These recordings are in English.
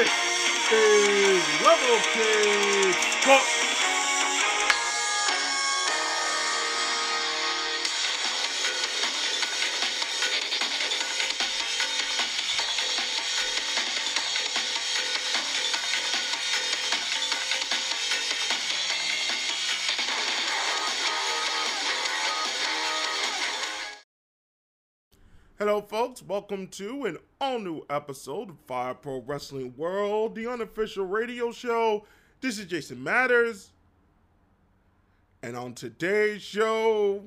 This is Level folks. Welcome to an all new episode of Fire Pro Wrestling World, the unofficial radio show. This is Jason Matters. And on today's show,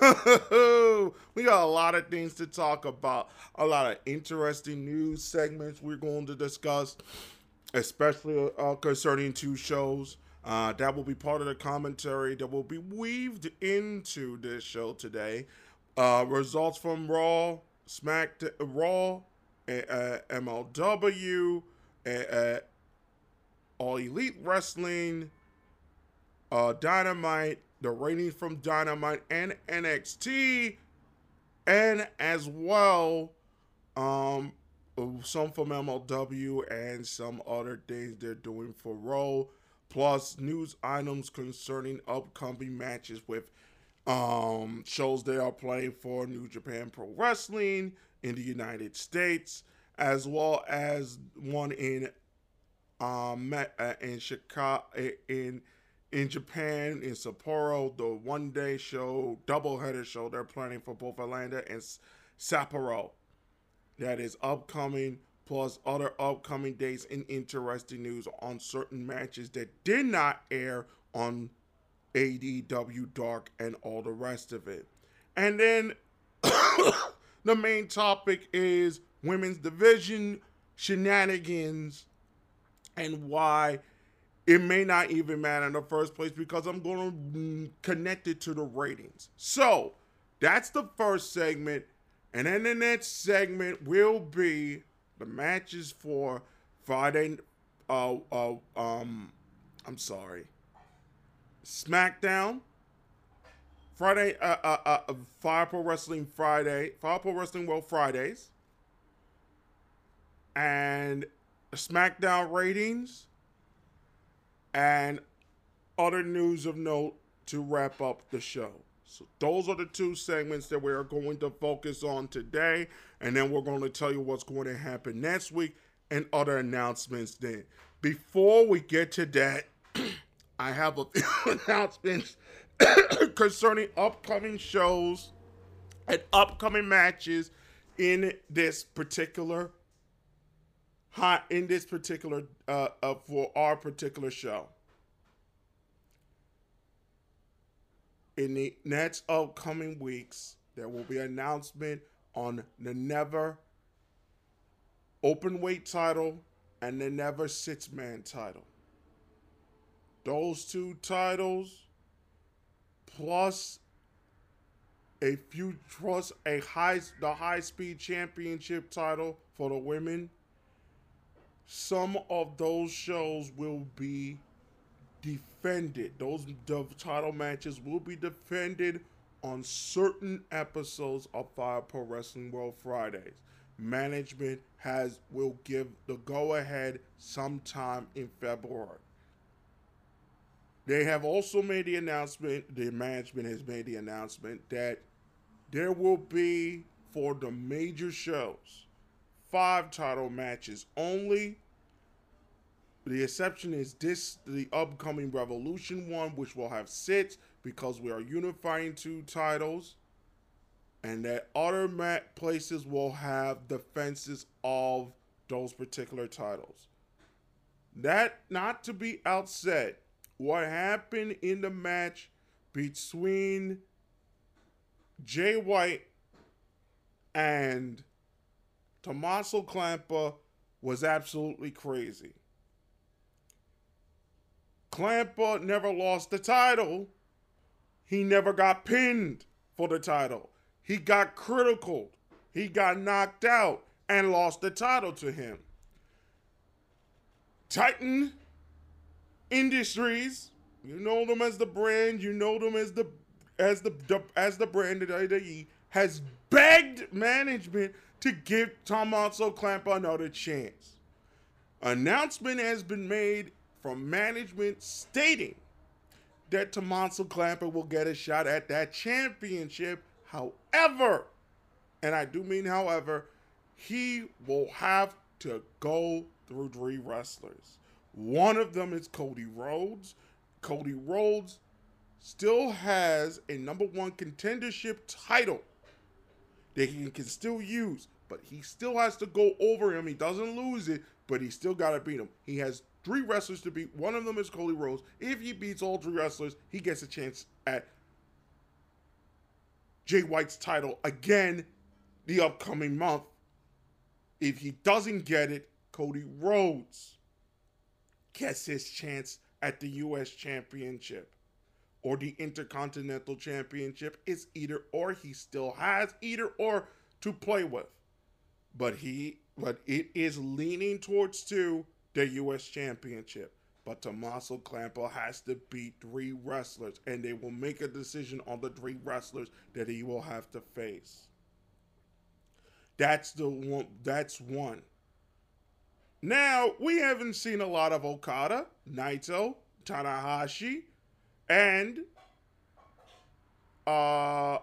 we got a lot of things to talk about, a lot of interesting news segments we're going to discuss, especially uh, concerning two shows. Uh, that will be part of the commentary that will be weaved into this show today. Uh, results from Raw, Smack, Raw, uh, MLW, uh, All Elite Wrestling, uh, Dynamite, the ratings from Dynamite and NXT, and as well, um, some from MLW and some other things they're doing for Raw, plus news items concerning upcoming matches with um, shows they are playing for New Japan Pro Wrestling in the United States, as well as one in um uh, in Chicago in in Japan in Sapporo, the one day show, double header show they're planning for both Atlanta and Sapporo. That is upcoming, plus other upcoming dates and interesting news on certain matches that did not air on AEW Dark, and all the rest of it. And then the main topic is women's division shenanigans and why it may not even matter in the first place because I'm going to connect it to the ratings. So that's the first segment. And then the next segment will be the matches for Friday. Uh, uh, um, I'm sorry. SmackDown, Friday, uh, uh, uh, Fire Pro Wrestling Friday, Fire Pro Wrestling World Fridays, and SmackDown ratings, and other news of note to wrap up the show. So those are the two segments that we are going to focus on today, and then we're going to tell you what's going to happen next week and other announcements then. Before we get to that, I have a few announcements concerning upcoming shows and upcoming matches in this particular hot in this particular uh, uh, for our particular show. In the next upcoming weeks, there will be announcement on the Never open weight title and the Never six man title those two titles plus a few plus a high the high speed championship title for the women some of those shows will be defended. Those title matches will be defended on certain episodes of Fire Pro Wrestling World Fridays. Management has will give the go ahead sometime in February they have also made the announcement, the management has made the announcement that there will be, for the major shows, five title matches only. The exception is this, the upcoming Revolution one, which will have six because we are unifying two titles. And that other mat places will have defenses of those particular titles. That not to be outset, what happened in the match between Jay White and Tommaso Ciampa was absolutely crazy. Ciampa never lost the title. He never got pinned for the title. He got critical. He got knocked out and lost the title to him. Titan Industries, you know them as the brand, you know them as the as the, as the brand that WWE has begged management to give Tommaso Ciampa another chance. announcement has been made from management stating that Tommaso Ciampa will get a shot at that championship. However, and I do mean however, he will have to go through three wrestlers. One of them is Cody Rhodes. Cody Rhodes still has a number one contendership title that he can still use, but he still has to go over him. He doesn't lose it, but he still got to beat him. He has three wrestlers to beat. One of them is Cody Rhodes. If he beats all three wrestlers, he gets a chance at Jay White's title again the upcoming month. If he doesn't get it, Cody Rhodes gets his chance at the U.S. Championship or the Intercontinental Championship. It's either or. He still has either or to play with, but he but it is leaning towards to the U.S. Championship. But Tommaso Ciampa has to beat three wrestlers, and they will make a decision on the three wrestlers that he will have to face. That's the one. That's one. Now we haven't seen a lot of Okada, Naito, Tanahashi, and uh,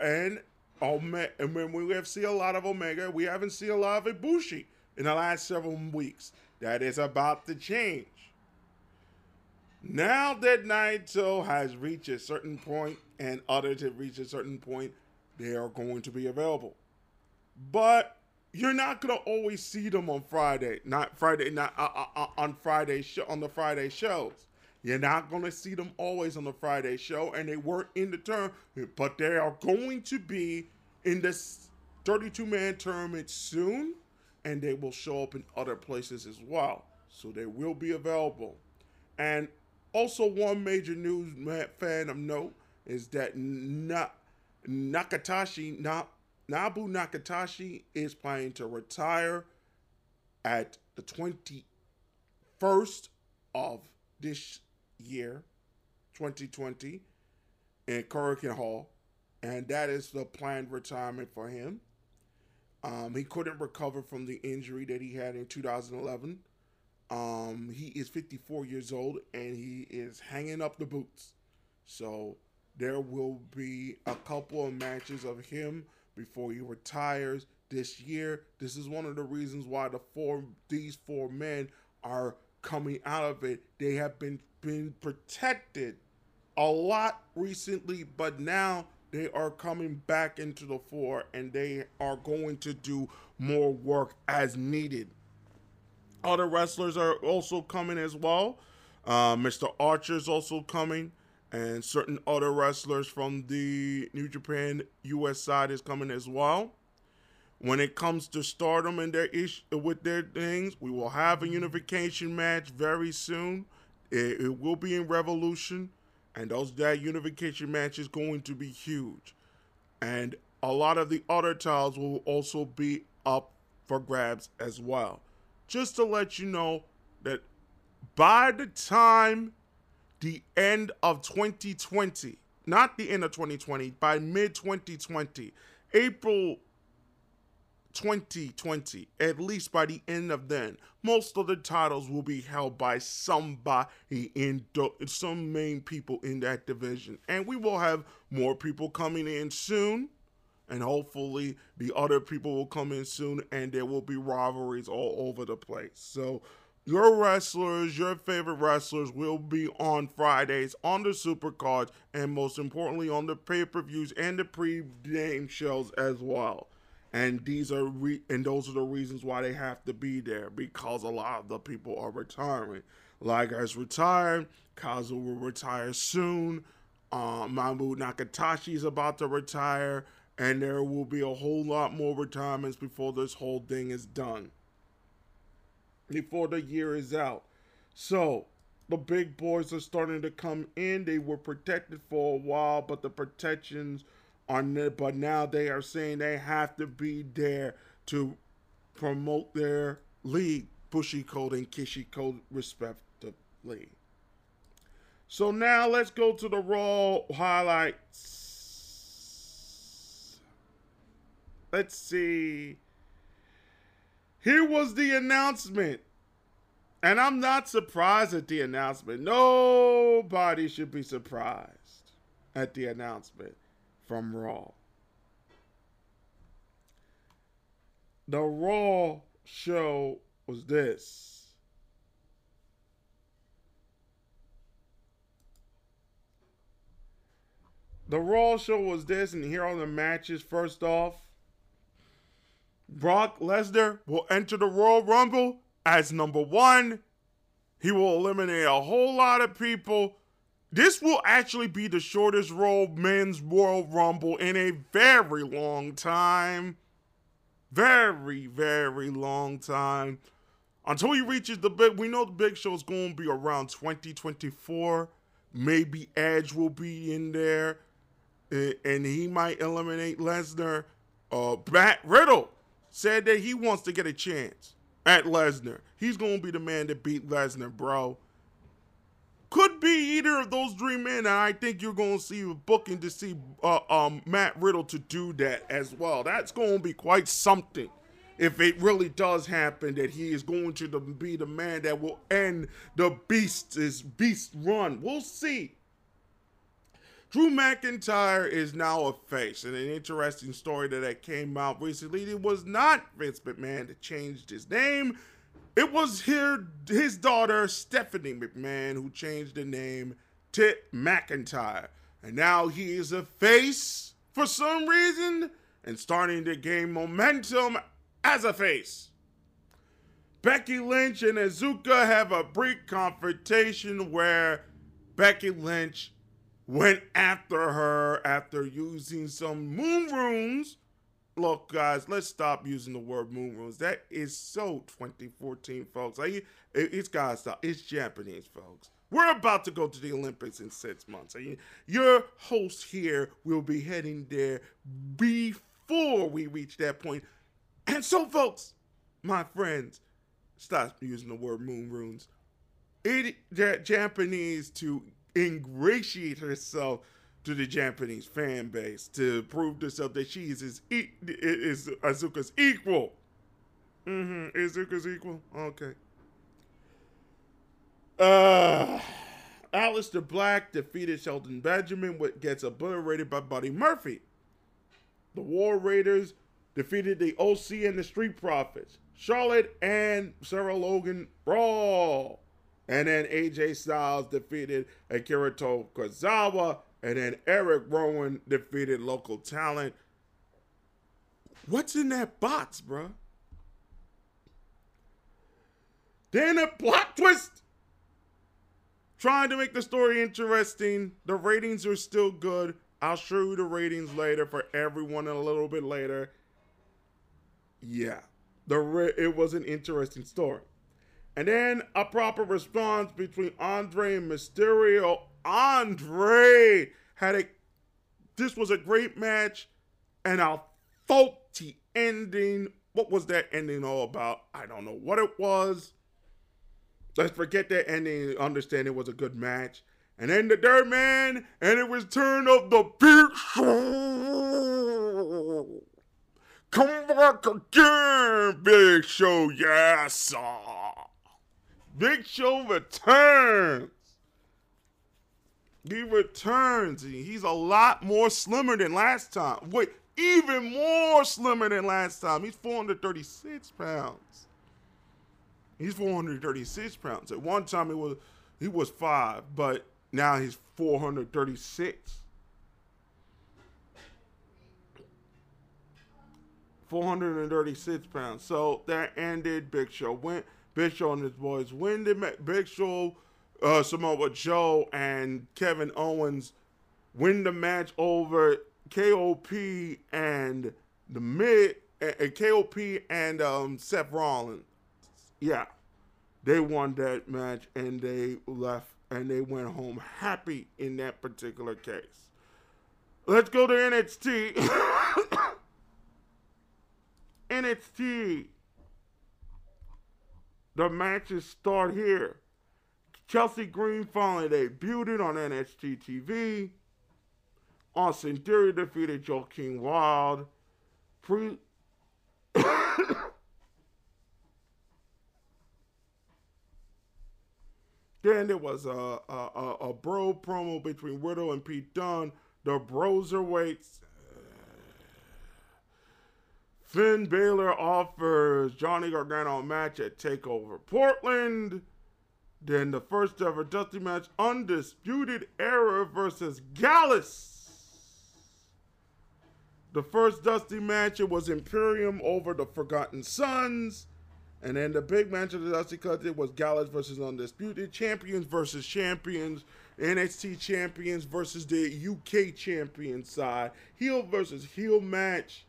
and Omega. And when we have seen a lot of Omega, we haven't seen a lot of Ibushi in the last several weeks. That is about to change. Now that Naito has reached a certain point and others have reached a certain point, they are going to be available. But you're not gonna always see them on Friday, not Friday, not uh, uh, uh, on Friday on the Friday shows. You're not gonna see them always on the Friday show, and they weren't in the term, but they are going to be in this 32 man tournament soon, and they will show up in other places as well. So they will be available. And also, one major news fan of note is that Na- Nakatashi, not Nabu Nakatashi is planning to retire at the 21st of this year, 2020, in Korakuen Hall. And that is the planned retirement for him. Um, he couldn't recover from the injury that he had in 2011. Um, he is 54 years old and he is hanging up the boots. So there will be a couple of matches of him before he retires this year. This is one of the reasons why the four these four men are coming out of it. They have been been protected a lot recently, but now they are coming back into the fore and they are going to do more work as needed. Other wrestlers are also coming as well. Uh, Mr. Archer is also coming and certain other wrestlers from the New Japan US side is coming as well. When it comes to Stardom and their with their things, we will have a unification match very soon. It, it will be in Revolution, and those that unification match is going to be huge. And a lot of the other titles will also be up for grabs as well. Just to let you know that by the time the end of 2020, not the end of 2020, by mid 2020, April 2020, at least by the end of then, most of the titles will be held by somebody in some main people in that division. And we will have more people coming in soon. And hopefully the other people will come in soon and there will be rivalries all over the place. So your wrestlers, your favorite wrestlers will be on Fridays on the supercards and most importantly on the pay-per-views and the pre-game shows as well. And these are re- and those are the reasons why they have to be there because a lot of the people are retiring. Liger's retired, Kazu will retire soon. Uh, Mamu Nakatashi is about to retire, and there will be a whole lot more retirements before this whole thing is done before the year is out. So the big boys are starting to come in. They were protected for a while, but the protections are but now they are saying they have to be there to promote their league, Bushi Code and Kishi Code respectively. So now let's go to the Raw highlights. Let's see. Here was the announcement. And I'm not surprised at the announcement. Nobody should be surprised at the announcement from Raw. The Raw show was this. The Raw show was this, and here are the matches. First off, Brock Lesnar will enter the Royal Rumble as number one. He will eliminate a whole lot of people. This will actually be the shortest Raw men's Royal Rumble in a very long time. Very, very long time. Until he reaches the big, we know the big show is going to be around 2024. Maybe Edge will be in there, and he might eliminate Lesnar. Uh, Matt Riddle said that he wants to get a chance at Lesnar. He's going to be the man to beat Lesnar, bro. Could be either of those three men, and I think you're going to see a booking to see uh, um, Matt Riddle to do that as well. That's going to be quite something if it really does happen that he is going to be the man that will end the beast's beast run. We'll see. Drew McIntyre is now a face, and an interesting story that, came out recently. It was not Vince McMahon that changed his name. It was his daughter Stephanie McMahon who changed the name to McIntyre, and now he is a face for some reason and starting to gain momentum as a face. Becky Lynch and Asuka have a brief confrontation where Becky Lynch went after her after using some moon runes. Look, guys, let's stop using the word moon runes. That is so 2014, folks. Like, it's gotta. It's Japanese, folks. We're about to go to the Olympics in six months. Your host here will be heading there before we reach that point. And so, folks, my friends, stop using the word moon runes. It Japanese to ingratiate herself to the Japanese fan base to prove to herself that she is is, is Asuka's equal. Mm-hmm. Asuka's equal. Okay. Uh, Aleister Black defeated Shelton Benjamin, what gets obliterated by Buddy Murphy. The War Raiders defeated the OC and the Street Profits. Charlotte and Sarah Logan brawl. And then AJ Styles defeated Akira Tozawa. And then Eric Rowan defeated local talent. What's in that box, bro? Then a plot twist. Trying to make the story interesting. The ratings are still good. I'll show you the ratings later for everyone a little bit later. Yeah, the it was an interesting story. And then a proper response between Andre and Mysterio. Andre had a this was a great match and a faulty ending. What was that ending all about? I don't know what it was. Let's forget that ending. Understand it was a good match. And then the Dirt Man and it was turn of the Big Show. Come back again, Big Show. Yes, sir. Big Show returns. He returns. He's a lot more slimmer than last time. Wait, even more slimmer than last time. He's 436 pounds. He's 436 pounds. At one time he was he was five, but now he's 436. 436 pounds. So that ended. Big Show went. Big Show and his boys win the Big Show, uh, Samoa Joe and Kevin Owens win the match over KOP and the mid uh, KOP and um, Seth Rollins. Yeah, they won that match and they left and they went home happy in that particular case. Let's go to NXT. NXT the matches start here. Chelsea Green finally debuted on NXT TV. Austin Theory defeated Joaquin Wilde. Pre- then there was a, a, a, a bro promo between Riddle and Pete Dunne. The Broserweights Finn Balor offers Johnny Gargano a match at TakeOver Portland. Then the first ever Dusty match, Undisputed Era versus Gallus. The first Dusty match, it was Imperium over the Forgotten Sons. And then the big match of the Dusty Cut it was Gallus versus Undisputed Champions versus Champions, NXT Champions versus the UK Champion side, heel versus heel match.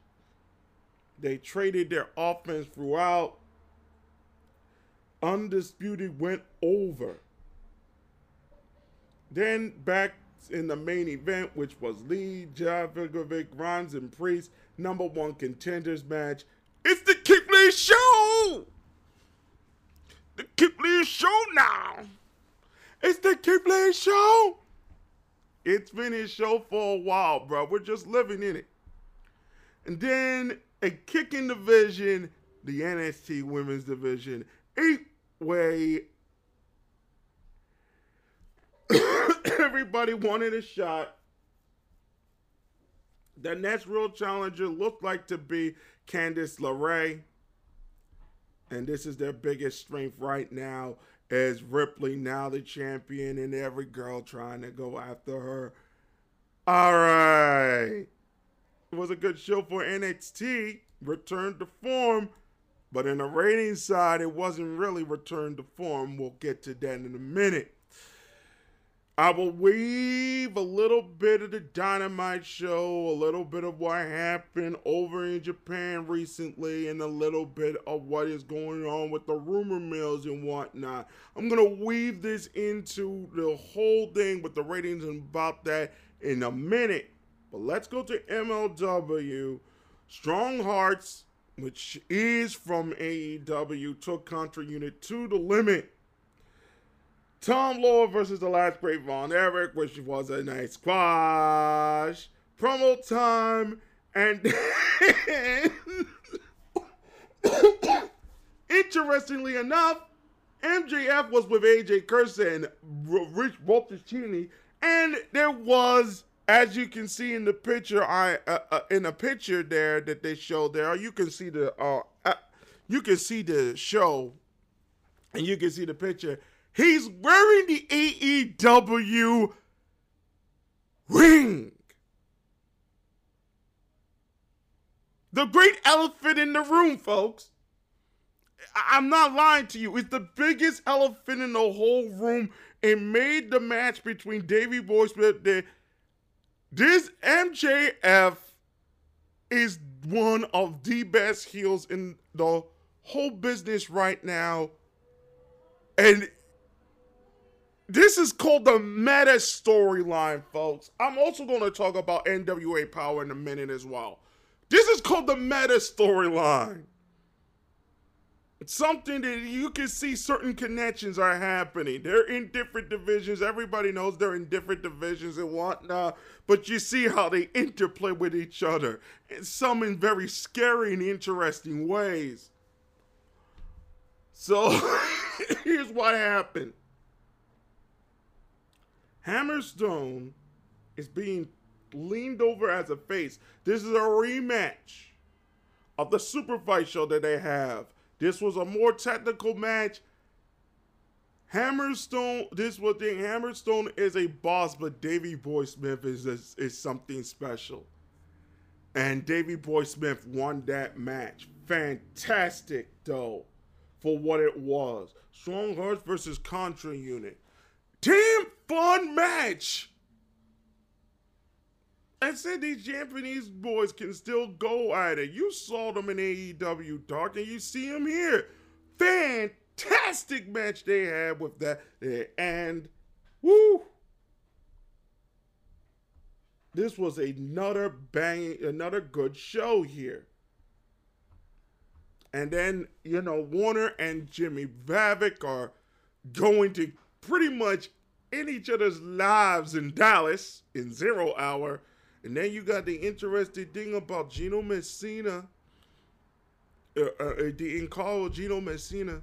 They traded their offense throughout. Undisputed went over. Then back in the main event, which was Lee, Dijakovic, Grimes, and Priest, number one contenders match. It's the Keith Lee Show! The Keith Lee Show now! It's the Keith Lee Show! It's been his show for a while, bro. We're just living in it. And then a kicking division, the NXT Women's Division, eight way. Everybody wanted a shot. The next real challenger looked like to be Candice LeRae. And this is their biggest strength right now as Ripley now the champion and every girl trying to go after her. All right. Was a good show for NXT. Returned to form. But in the ratings side, it wasn't really returned to form. We'll get to that in a minute. I will weave a little bit of the Dynamite show, a little bit of what happened over in Japan recently, and a little bit of what is going on with the rumor mills and whatnot. I'm going to weave this into the whole thing with the ratings and about that in a minute. But let's go to MLW. Strong Hearts, which is from AEW, took Contra Unit to the limit. Tom Lawlor versus the last great Von Erich, which was a nice squash. Promo time. And interestingly enough, MJF was with AJ Kirsten and Rich Walter Cheney, and there was, as you can see in the picture, I uh, uh, in a picture there that they showed there, you can see the uh, uh you can see the show, and you can see the picture He's wearing the AEW ring. The great elephant in the room, folks. I'm not lying to you. It's the biggest elephant in the whole room. It made the match between Davey Boy Smith. This MJF is one of the best heels in the whole business right now. And this is called the meta storyline, folks. I'm also going to talk about NWA Power in a minute as well. This is called the meta storyline. Something that you can see certain connections are happening. They're in different divisions. Everybody knows they're in different divisions and whatnot. But you see how they interplay with each other. And some in very scary and interesting ways. So here's what happened. Hammerstone is being leaned over as a face. This is a rematch of the super fight show that they have. This was a more technical match. Hammerstone, this was the Hammerstone is a boss, but Davey Boy Smith is, is, is something special. And Davey Boy Smith won that match. Fantastic, though, for what it was. Strong Hearts versus Contra Unit damn fun match. I said these Japanese boys can still go it. You saw them in AEW Dark, and you see them here. Fantastic match they had with that, eh, and woo. This was another bang, another good show here. And then, you know, Warner and Jimmy Havoc are going to pretty much in each other's lives in Dallas in zero hour. And then you got the interesting thing about Gino Messina, uh, uh, uh the Incaro Gino Messina.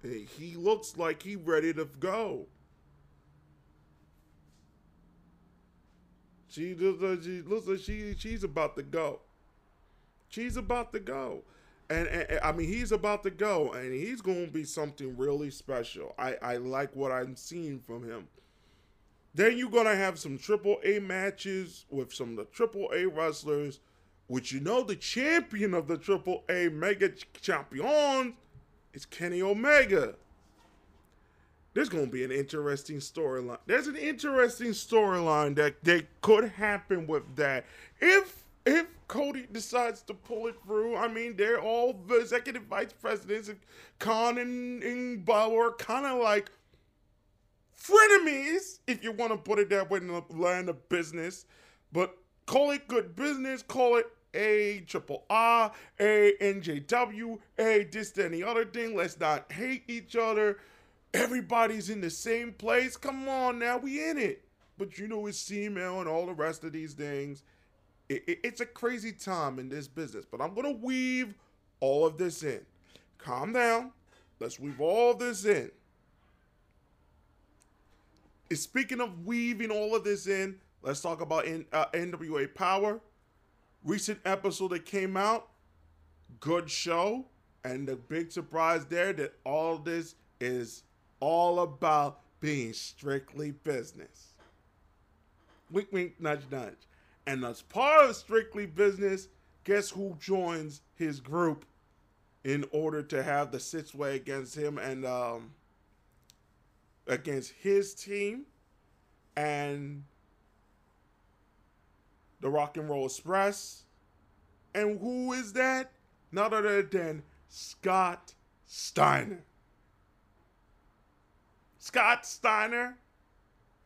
He looks like he ready to go. She looks like she, looks like she she's about to go. She's about to go. And, and, I mean he's about to go and he's going to be something really special. I I like what I'm seeing from him. Then you're to have some triple A matches with some of the triple A wrestlers, which you know the champion of the triple A mega champions is Kenny Omega. There's to be an interesting storyline. There's an interesting storyline that that could happen with that. If if Cody decides to pull it through, I mean, they're all the executive vice presidents. Khan and, and Balor kind of like frenemies, if you want to put it that way in the land of business. But call it good business, call it a triple R, a NJW, a this, any other thing. Let's not hate each other. Everybody's in the same place. Come on now, we in it. But you know, with CML and all the rest of these things it, it, it's a crazy time in this business, but I'm going to weave all of this in. Calm down. Let's weave all this in. Speaking of weaving all of this in, let's talk about uh, NWA Power. Recent episode that came out, good show, and the big surprise there that all this is all about being strictly business. Wink, wink, nudge, nudge. And as part of Strictly Business, guess who joins his group in order to have the six way against him and um, against his team and the Rock and Roll Express. And who is that? None other than Scott Steiner. Scott Steiner.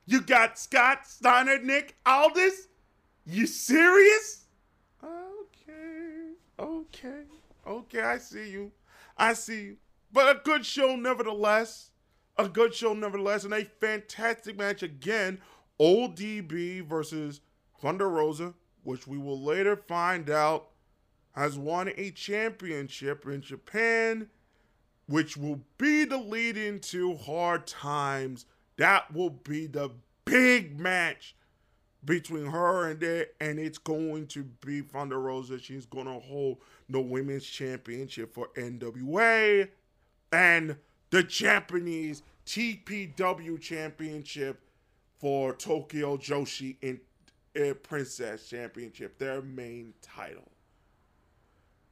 You got Scott Steiner, Nick Aldis, you serious? Okay, okay, okay. I see you. I see you. But a good show, nevertheless. A good show, nevertheless, and a fantastic match again. ODB versus Thunder Rosa, which we will later find out has won a championship in Japan, which will be the lead into Hard Times. That will be the big match between her and it, and it's going to be Thunder Rosa. She's going to hold the women's championship for NWA and the Japanese TPW championship for Tokyo Joshi and uh, Princess Championship, their main title.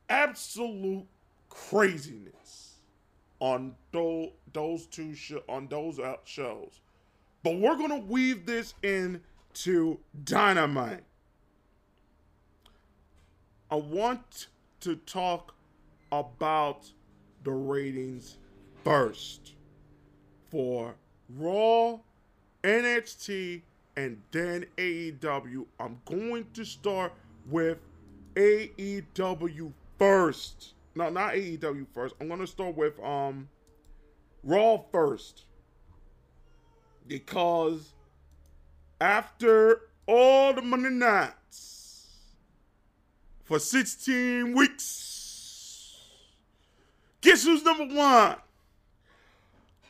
Absolute craziness on those, those two sh- on those shows. But we're going to weave this in to Dynamite. I want to talk about the ratings first for Raw, NXT, and then AEW. I'm going to start with AEW first. No, not AEW first. I'm going to start with um Raw first. Because after all the Monday nights for 16 weeks. Guess who's number one?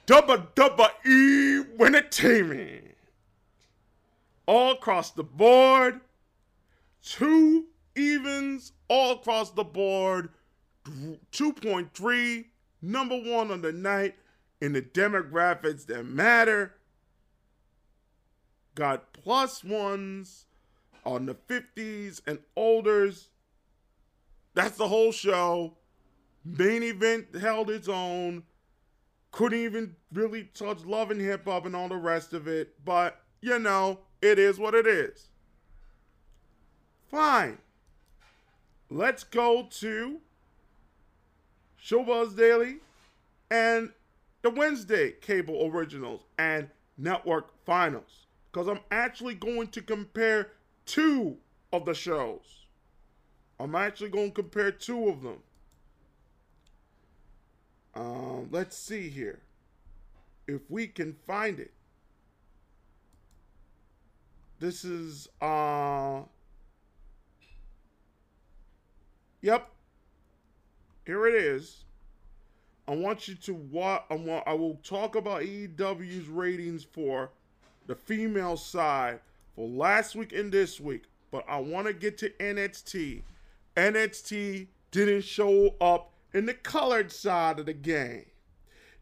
WWE Entertainment. All across the board. Two evens all across the board. 2.3. Number one on the night in the demographics that matter got plus ones on the 50s and olders. That's the whole show. Main event held its own. Couldn't even really touch love and hip hop and all the rest of it. But, you know, it is what it is. Fine. Let's go to Showbuzz Daily and the Wednesday cable originals and network finals because I'm actually going to compare two of the shows. I'm actually going to compare two of them. Um, let's see here. If we can find it. This is uh Yep. Here it is. I want you to watch I want I will talk about AEW's ratings for the female side for last week and this week, but I want to get to NXT. NXT didn't show up in the colored side of the game.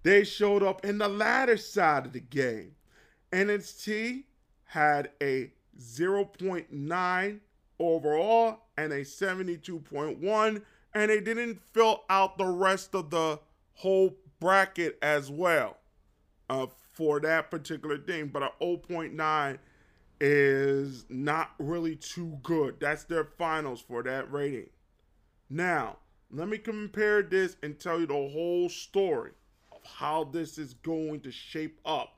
They showed up in the latter side of the game. NXT had a 0.9 overall and a 72.1, and they didn't fill out the rest of the whole bracket as well uh, for that particular thing. But a 0.9 is not really too good. That's their finals for that rating. Now, let me compare this and tell you the whole story of how this is going to shape up.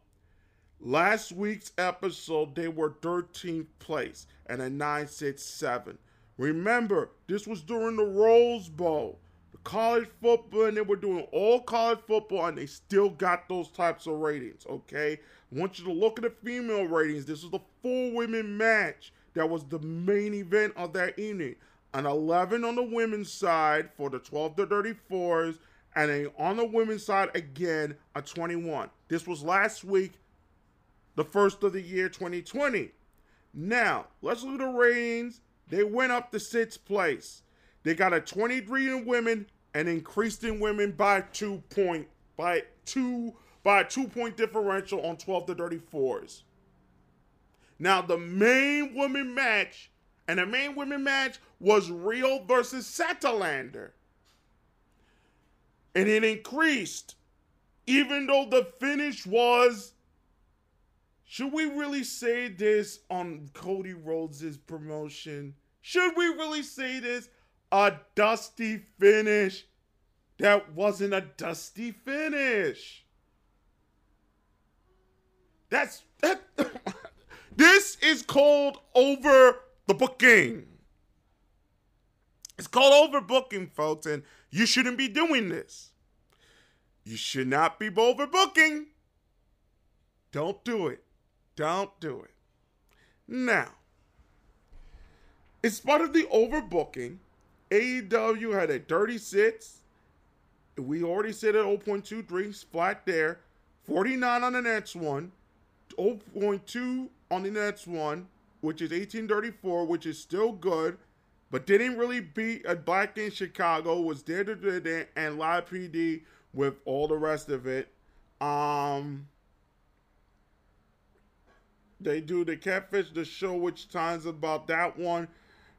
Last week's episode, they were 13th place and a 967. Remember, this was during the Rose Bowl, the college football, and they were doing all college football, and they still got those types of ratings, okay? I want you to look at the female ratings. This is the full women match that was the main event of that evening. An 11 on the women's side for the 12 to 34s, and a, on the women's side again, a 21. This was last week the first of the year 2020. Now, let's look at the ratings. They went up to sixth place. They got a 23 in women and increased in women by two point by two by a two point differential on 12 to 34s. Now the main women match, and the main women match was Riho versus Statlander. And it increased, even though the finish was should we really say this on Cody Rhodes' promotion? Should we really say this? A dusty finish. That wasn't a dusty finish. That's that. this is called over the booking. It's called overbooking, folks, and you shouldn't be doing this. You should not be overbooking. Don't do it. Don't do it. Now, as part of the overbooking, AEW had a 36. We already said at 0.23, flat there. 49 on the next one, 0.2 on the next one, which is 1834, which is still good, but didn't really beat a Black in Chicago, was there to and Live PD with all the rest of it. Um, they do the catfish the show, which times about that one.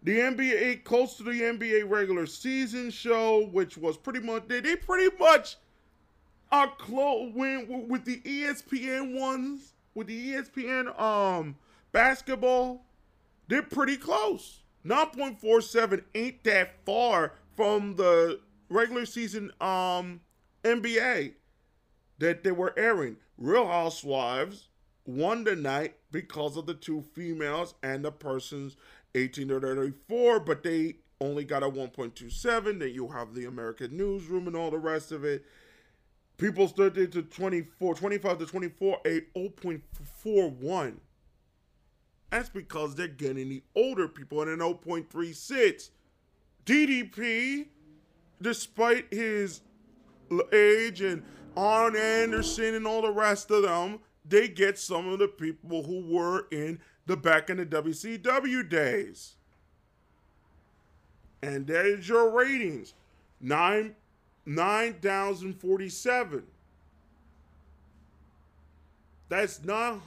The NBA close to the NBA regular season show, which was pretty much they, they pretty much are close when with the ESPN ones with the ESPN um basketball. They're pretty close. 9.47 ain't that far from the regular season um NBA that they were airing. Real Housewives won the night because of the two females and the person's 18 to 34, but they only got a 1.27. Then you have the American newsroom and all the rest of it. People stood to 24, 25 to 24, a 0.41. That's because they're getting the older people at an 0.36. DDP, despite his age and Arn Anderson and all the rest of them, they get some of the people who were in the back in the WCW days. And there's your ratings. Nine nine thousand forty seven. That's nine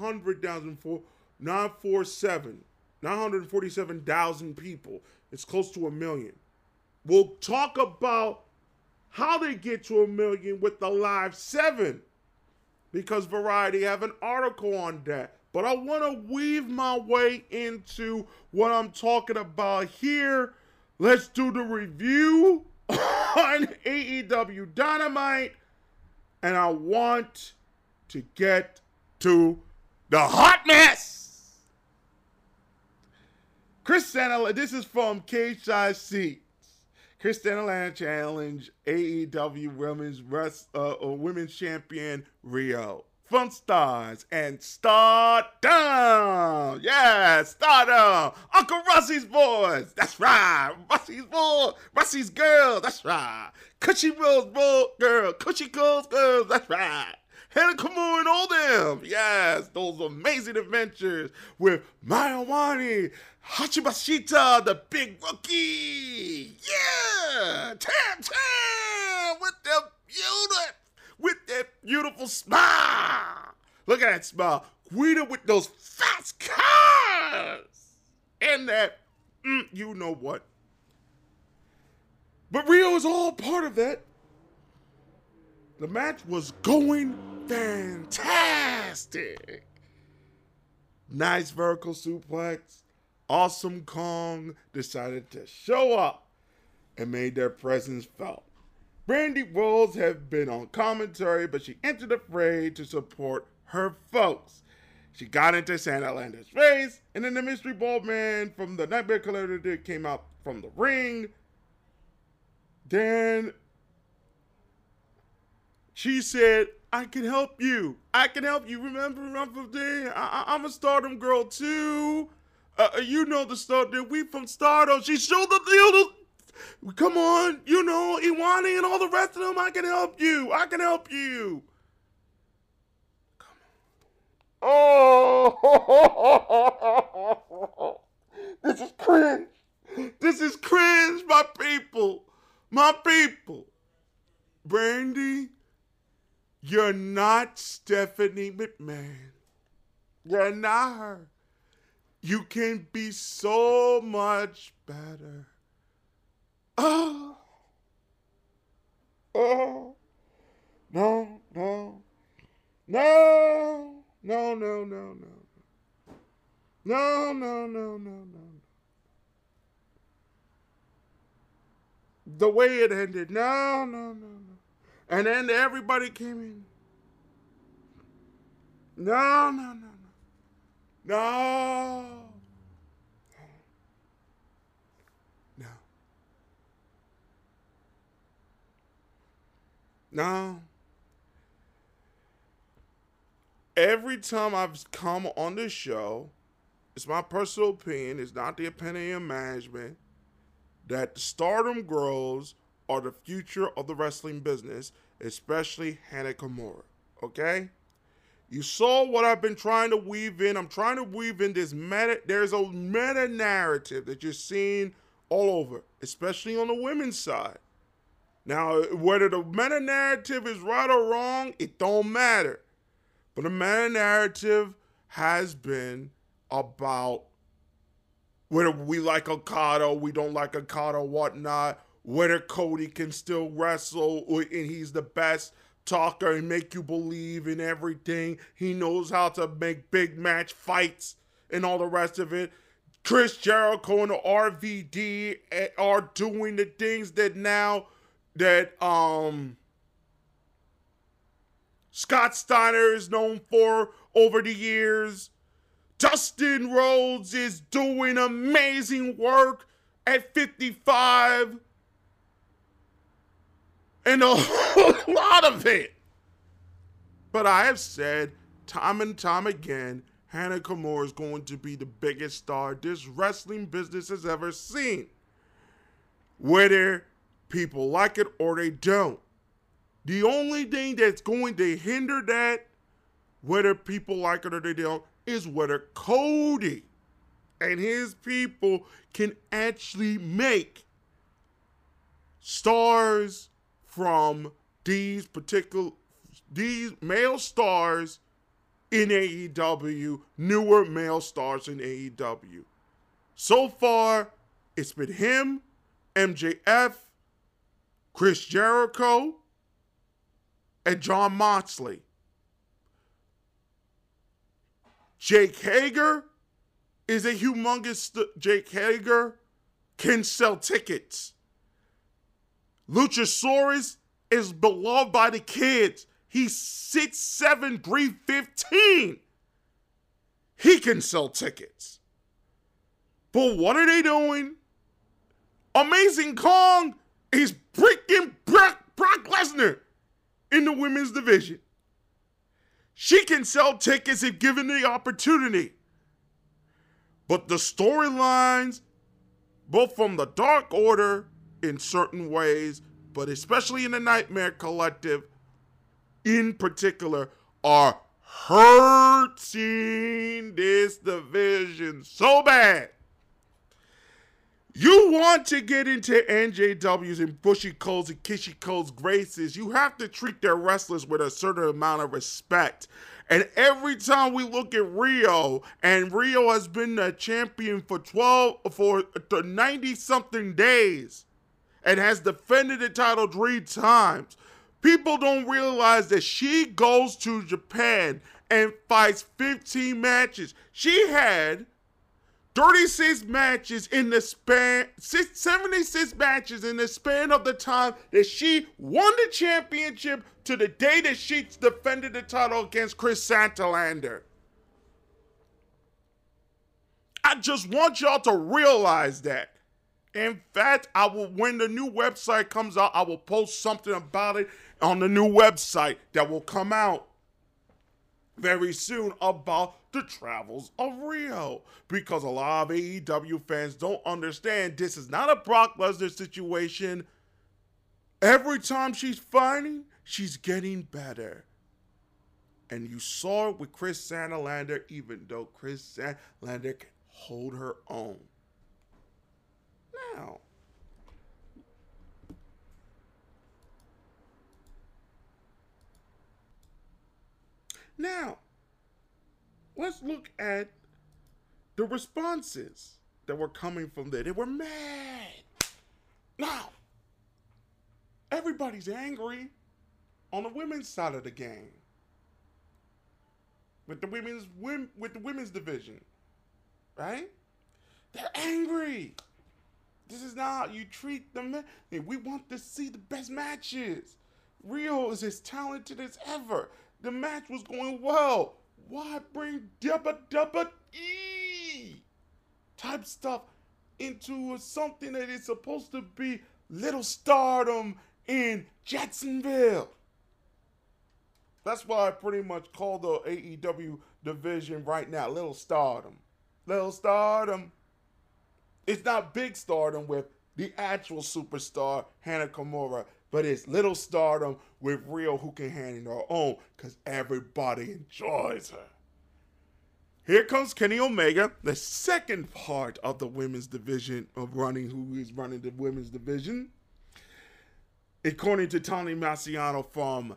hundred thousand four nine four seven. 947,000 people. It's close to a million. We'll talk about how they get to a million with the live seven because Variety have an article on that. But I want to weave my way into what I'm talking about here. Let's do the review on AEW Dynamite. And I want to get to the hot mess. Chris Santa, this is from Cage Side Seat. Kris Statlander challenge AEW Women's Rest, uh, uh, Women's Champion Riho Fun Stars and Stardom. Yeah, Stardom. Uncle Rusty's boys. That's right. Rusty's boy. Rusty's girl. That's right. Cushy Will's boy, girl. Cushy Girls girls. That's right. Hana Kimura and all them. Yes, those amazing adventures with Mayu Hachibashita, the big rookie. Yeah, Tam Tam with the beautiful, with that beautiful smile. Look at that smile. Guida with those fast cars and that, mm, you know what. But Riho is all part of that. The match was going fantastic. Nice vertical suplex. Awesome Kong decided to show up and made their presence felt. Brandi Rhodes have been on commentary, but she entered the fray to support her folks. She got into Statlander's face, and then the mystery ball man from the Nightmare Collective came out from the ring. Then she said, I can help you. I can help you. Remember, Day? I- am a stardom girl too. Uh, uh, you know the stardom. We from Stardom. She showed the deal. Come on, you know, Iwani and all the rest of them. I can help you. I can help you. Come on. Oh, this is cringe. This is cringe, my people. My people. Brandi, you're not Stephanie McMahon. You're not her. You can be so much better. Oh. Oh. No, no. No. No, no, no, no. No, no, no, no, no. The way it ended. No, no, no, no. And then everybody came in. No, no, no, no. No. No. No. Every time I've come on this show, it's my personal opinion, it's not the opinion of management, that the stardom grows are the future of the wrestling business, especially Hana Kimura. Okay? You saw what I've been trying to weave in. I'm trying to weave in this meta. There's a meta narrative that you're seeing all over, especially on the women's side. Now, whether the meta narrative is right or wrong, it don't matter. But the meta narrative has been about whether we like Okada, we don't like Okada, whatnot whether Cody can still wrestle and he's the best talker and make you believe in everything. He knows how to make big match fights and all the rest of it. Chris Jericho and the RVD are doing the things that now that um Scott Steiner is known for over the years. Dustin Rhodes is doing amazing work at 55 and a whole lot of it. But I have said time and time again, Hannah Kimura is going to be the biggest star this wrestling business has ever seen. Whether people like it or they don't. The only thing that's going to hinder that, whether people like it or they don't, is whether Cody and his people can actually make stars from these particular these male stars in AEW, newer male stars in AEW. So far, it's been him, MJF, Chris Jericho, and Jon Moxley. Jake Hager is a humongous. St- Jake Hager can sell tickets. Luchasaurus is beloved by the kids. He's 6'7, 315. He can sell tickets. But what are they doing? Amazing Kong is breaking Brock, Brock Lesnar in the women's division. She can sell tickets if given the opportunity. But the storylines, both from the Dark Order in certain ways, but especially in the Nightmare Collective in particular, are hurting this division so bad. You want to get into NJW's and Bushy Cole's and Kishi Cole's graces, you have to treat their wrestlers with a certain amount of respect. And every time we look at Riho, and Riho has been a champion for 12 for 90 something days and has defended the title three times. People don't realize that she goes to Japan and fights 15 matches. She had 36 matches in the span, 76 matches in the span of the time that she won the championship to the day that she defended the title against Kris Statlander. I just want y'all to realize that. In fact, I will when the new website comes out, I will post something about it on the new website that will come out very soon about the travels of Riho. because a lot of AEW fans don't understand this is not a Brock Lesnar situation. Every time she's fighting, she's getting better. And you saw it with Kris Statlander, even though Kris Statlander can hold her own. Now, now, let's look at the responses that were coming from there. They were mad. Now, everybody's angry on the women's side of the game. With the women's with the women's division. Right? They're angry. This is not how you treat them. We want to see the best matches. Riho is as talented as ever. The match was going well. Why bring dubba dubba e type stuff into something that is supposed to be little stardom in Jacksonville? That's why I pretty much call the AEW division right now Little Stardom. Little Stardom. It's not big stardom with the actual superstar, Hannah Kimura, but it's little stardom with Riho who can handle her own because everybody enjoys her. Here comes Kenny Omega, the second part of the women's division of running, who is running the women's division. According to Tony Marciano from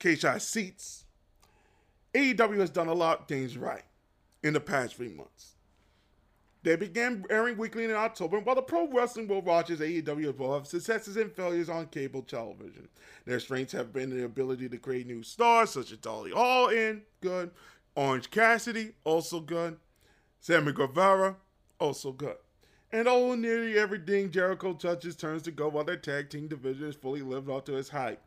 Cageside Seats, AEW has done a lot of things right in the past three months. They began airing weekly in October, while the Pro Wrestling World watches AEW evolve successes and failures on cable television. Their strengths have been the ability to create new stars, such as Darby Allin, good. Orange Cassidy, also good. Sammy Guevara, also good. And all nearly everything Jericho touches turns to gold while their tag team division is fully lived up to its hype.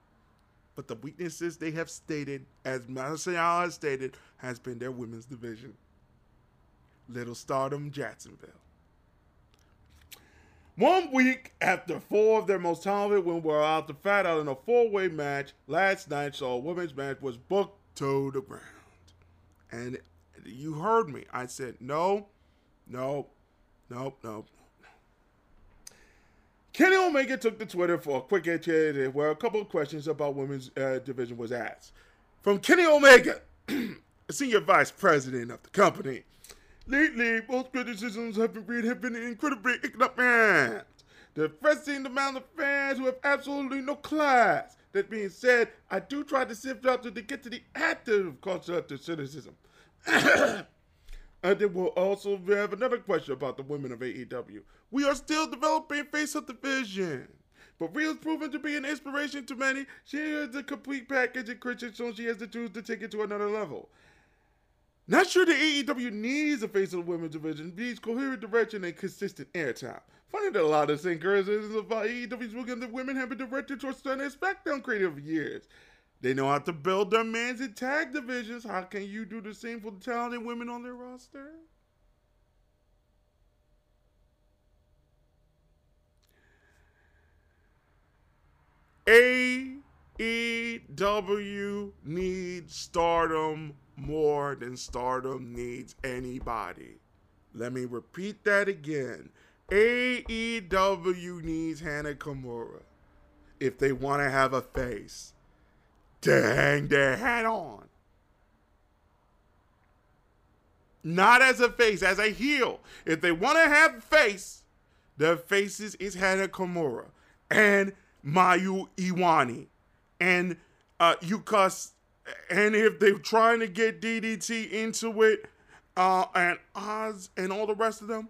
But the weaknesses they have stated, as Marciano has stated, has been their women's division. Little Stardom Jacksonville. One week after four of their most talented women were out to fight out in a four-way match, last night saw a women's match was booked to the ground. And you heard me. I said no, no, no, no. Kenny Omega took to Twitter for a quick hit where a couple of questions about women's uh, division was asked. From Kenny Omega, senior vice president of the company. Lately, both criticisms have been, have been incredibly ignorant. The amount of fans who have absolutely no class. That being said, I do try to sift out to, get to the active constructive criticism. and then we'll also have another question about the women of AEW. We are still developing face of division. But Riho's proven to be an inspiration to many. She has the complete package and Christian so she has the tools to take it to another level. Not sure the AEW needs a face of the women's division, needs coherent direction and consistent airtime. Funny that a lot of same criticisms about AEW's booking the women have been directed towards stunning SmackDown creative years. They know how to build their men's and tag divisions. How can you do the same for the talented women on their roster? AEW needs stardom more than stardom needs anybody. Let me repeat that again. AEW needs Hana Kimura if they want to have a face. to hang their hat on. Not as a face, as a heel. If they want to have face, the faces is Hana Kimura and Mayu Iwatani and uh, Yukas. And if they're trying to get DDT into it, uh, and Oz and all the rest of them,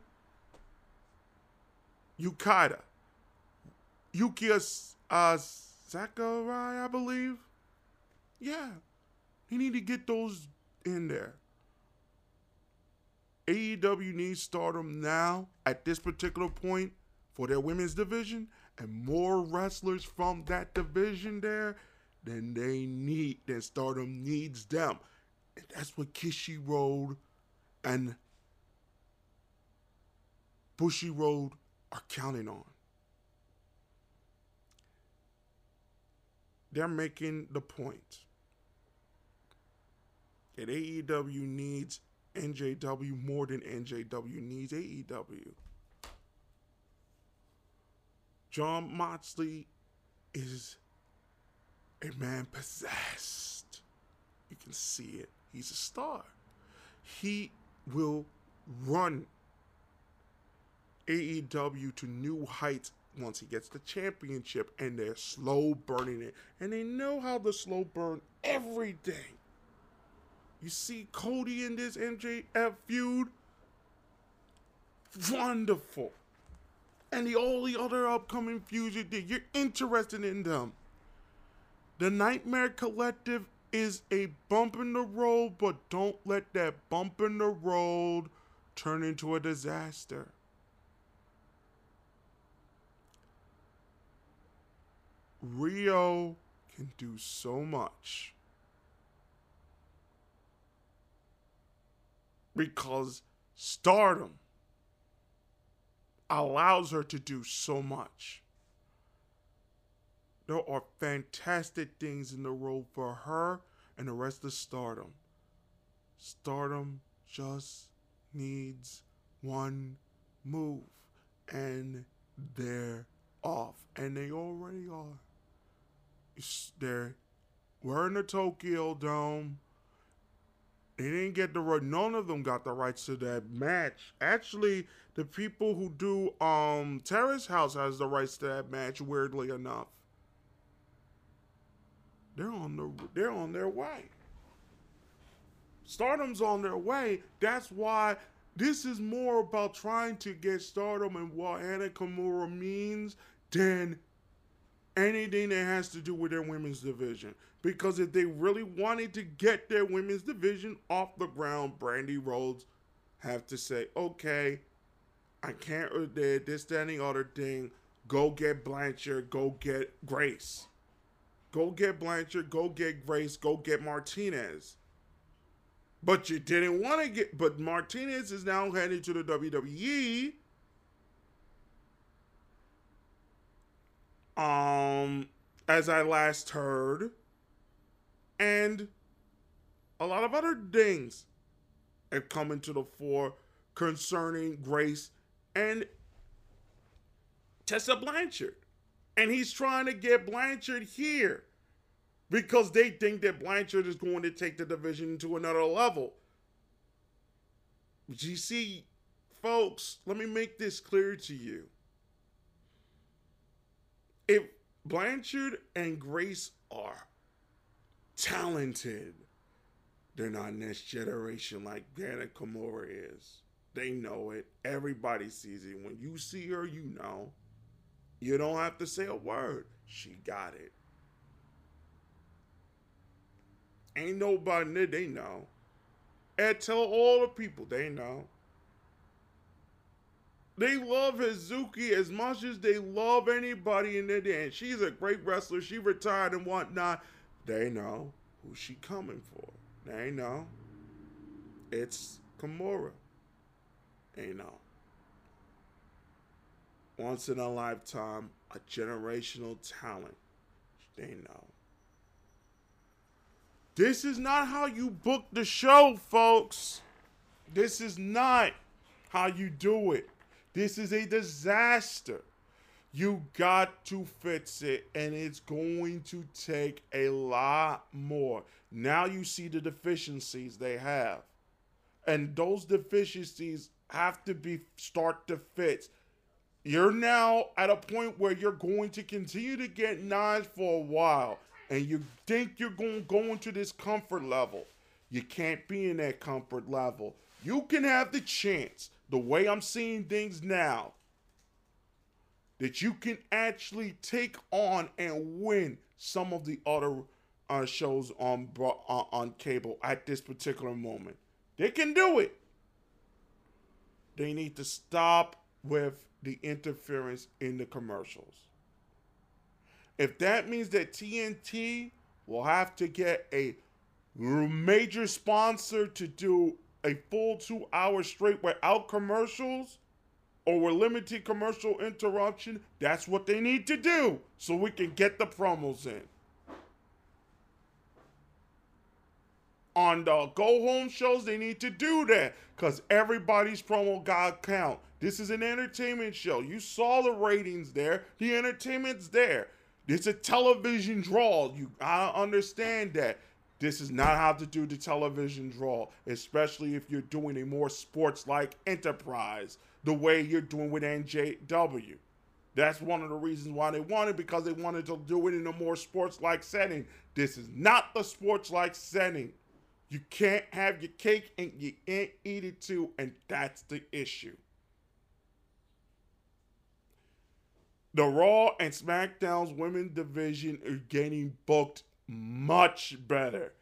Yukata, Yukiya uh, Sakurai, I believe. Yeah, he need to get those in there. AEW needs stardom now at this particular point for their women's division and more wrestlers from that division there than they need, than stardom needs them. And that's what Kishi Road and Bushiroad are counting on. They're making the point that AEW needs NJW more than NJW needs AEW. Jon Moxley is a man possessed. You can see it. He's a star. He will run AEW to new heights once he gets the championship and they're slow burning it. And they know how to slow burn everything. You see Cody in this MJF feud? Wonderful. And the all the other upcoming feuds you did, you're interested in them. The Nightmare Collective is a bump in the road, but don't let that bump in the road turn into a disaster. Riho can do so much. Because stardom allows her to do so much. There are fantastic things in the road for her and the rest of stardom. Stardom just needs one move, and they're off. And they already are. They're we're in the Tokyo Dome. They didn't get the right. None of them got the rights to that match. Actually, the people who do um Terrace House has the rights to that match. Weirdly enough, they're on the they're on their way. Stardom's on their way. That's why this is more about trying to get stardom and what Hana Kimura means than anything that has to do with their women's division. Because if they really wanted to get their women's division off the ground, Brandi Rhodes have to say, okay, I can't uh, do this, that, and the other thing. Go get Blanchard, go get Grace. Go get Blanchard, go get Grace, go get Martinez. But you didn't want to get, but Martinez is now headed to the WWE. Um, as I last heard, and a lot of other things have come into the fore concerning Grace and Tessa Blanchard. And he's trying to get Blanchard here because they think that Blanchard is going to take the division to another level. You see, folks, let me make this clear to you. If Blanchard and Grace are talented, they're not next generation like Hana Kimura is. They know it. Everybody sees it. When you see her, you know. You don't have to say a word. She got it. Ain't nobody there, they know. And tell all the people they know. They love Hazuki as much as they love anybody in their dance. She's a great wrestler. She retired and whatnot. They know who she coming for. They know. It's Kimura. They know. Once in a lifetime, a generational talent. They know. This is not how you book the show, folks. This is not how you do it. This is a disaster. You got to fix it, and it's going to take a lot more. Now you see the deficiencies they have. And those deficiencies have to be start to fix. You're now at a point where you're going to continue to get nines for a while, and you think you're going to go into this comfort level. You can't be in that comfort level. You can have the chance, the way I'm seeing things now, that you can actually take on and win some of the other uh, shows on uh, on cable at this particular moment. They can do it. They need to stop with the interference in the commercials. If that means that TNT will have to get a major sponsor to do a full two hours straight without commercials, or with limited commercial interruption, that's what they need to do so we can get the promos in. On the go home shows, they need to do that because everybody's promo got count. This is an entertainment show. You saw the ratings there, the entertainment's there. It's a television draw. You I understand that. This is not how to do the television draw, especially if you're doing a more sports like enterprise the way you're doing with NJW. That's one of the reasons why they wanted because they wanted to do it in a more sports like setting. This is not the sports like setting. You can't have your cake and you can't eat it too, and that's the issue. The Raw and SmackDown's women's division are getting booked much better.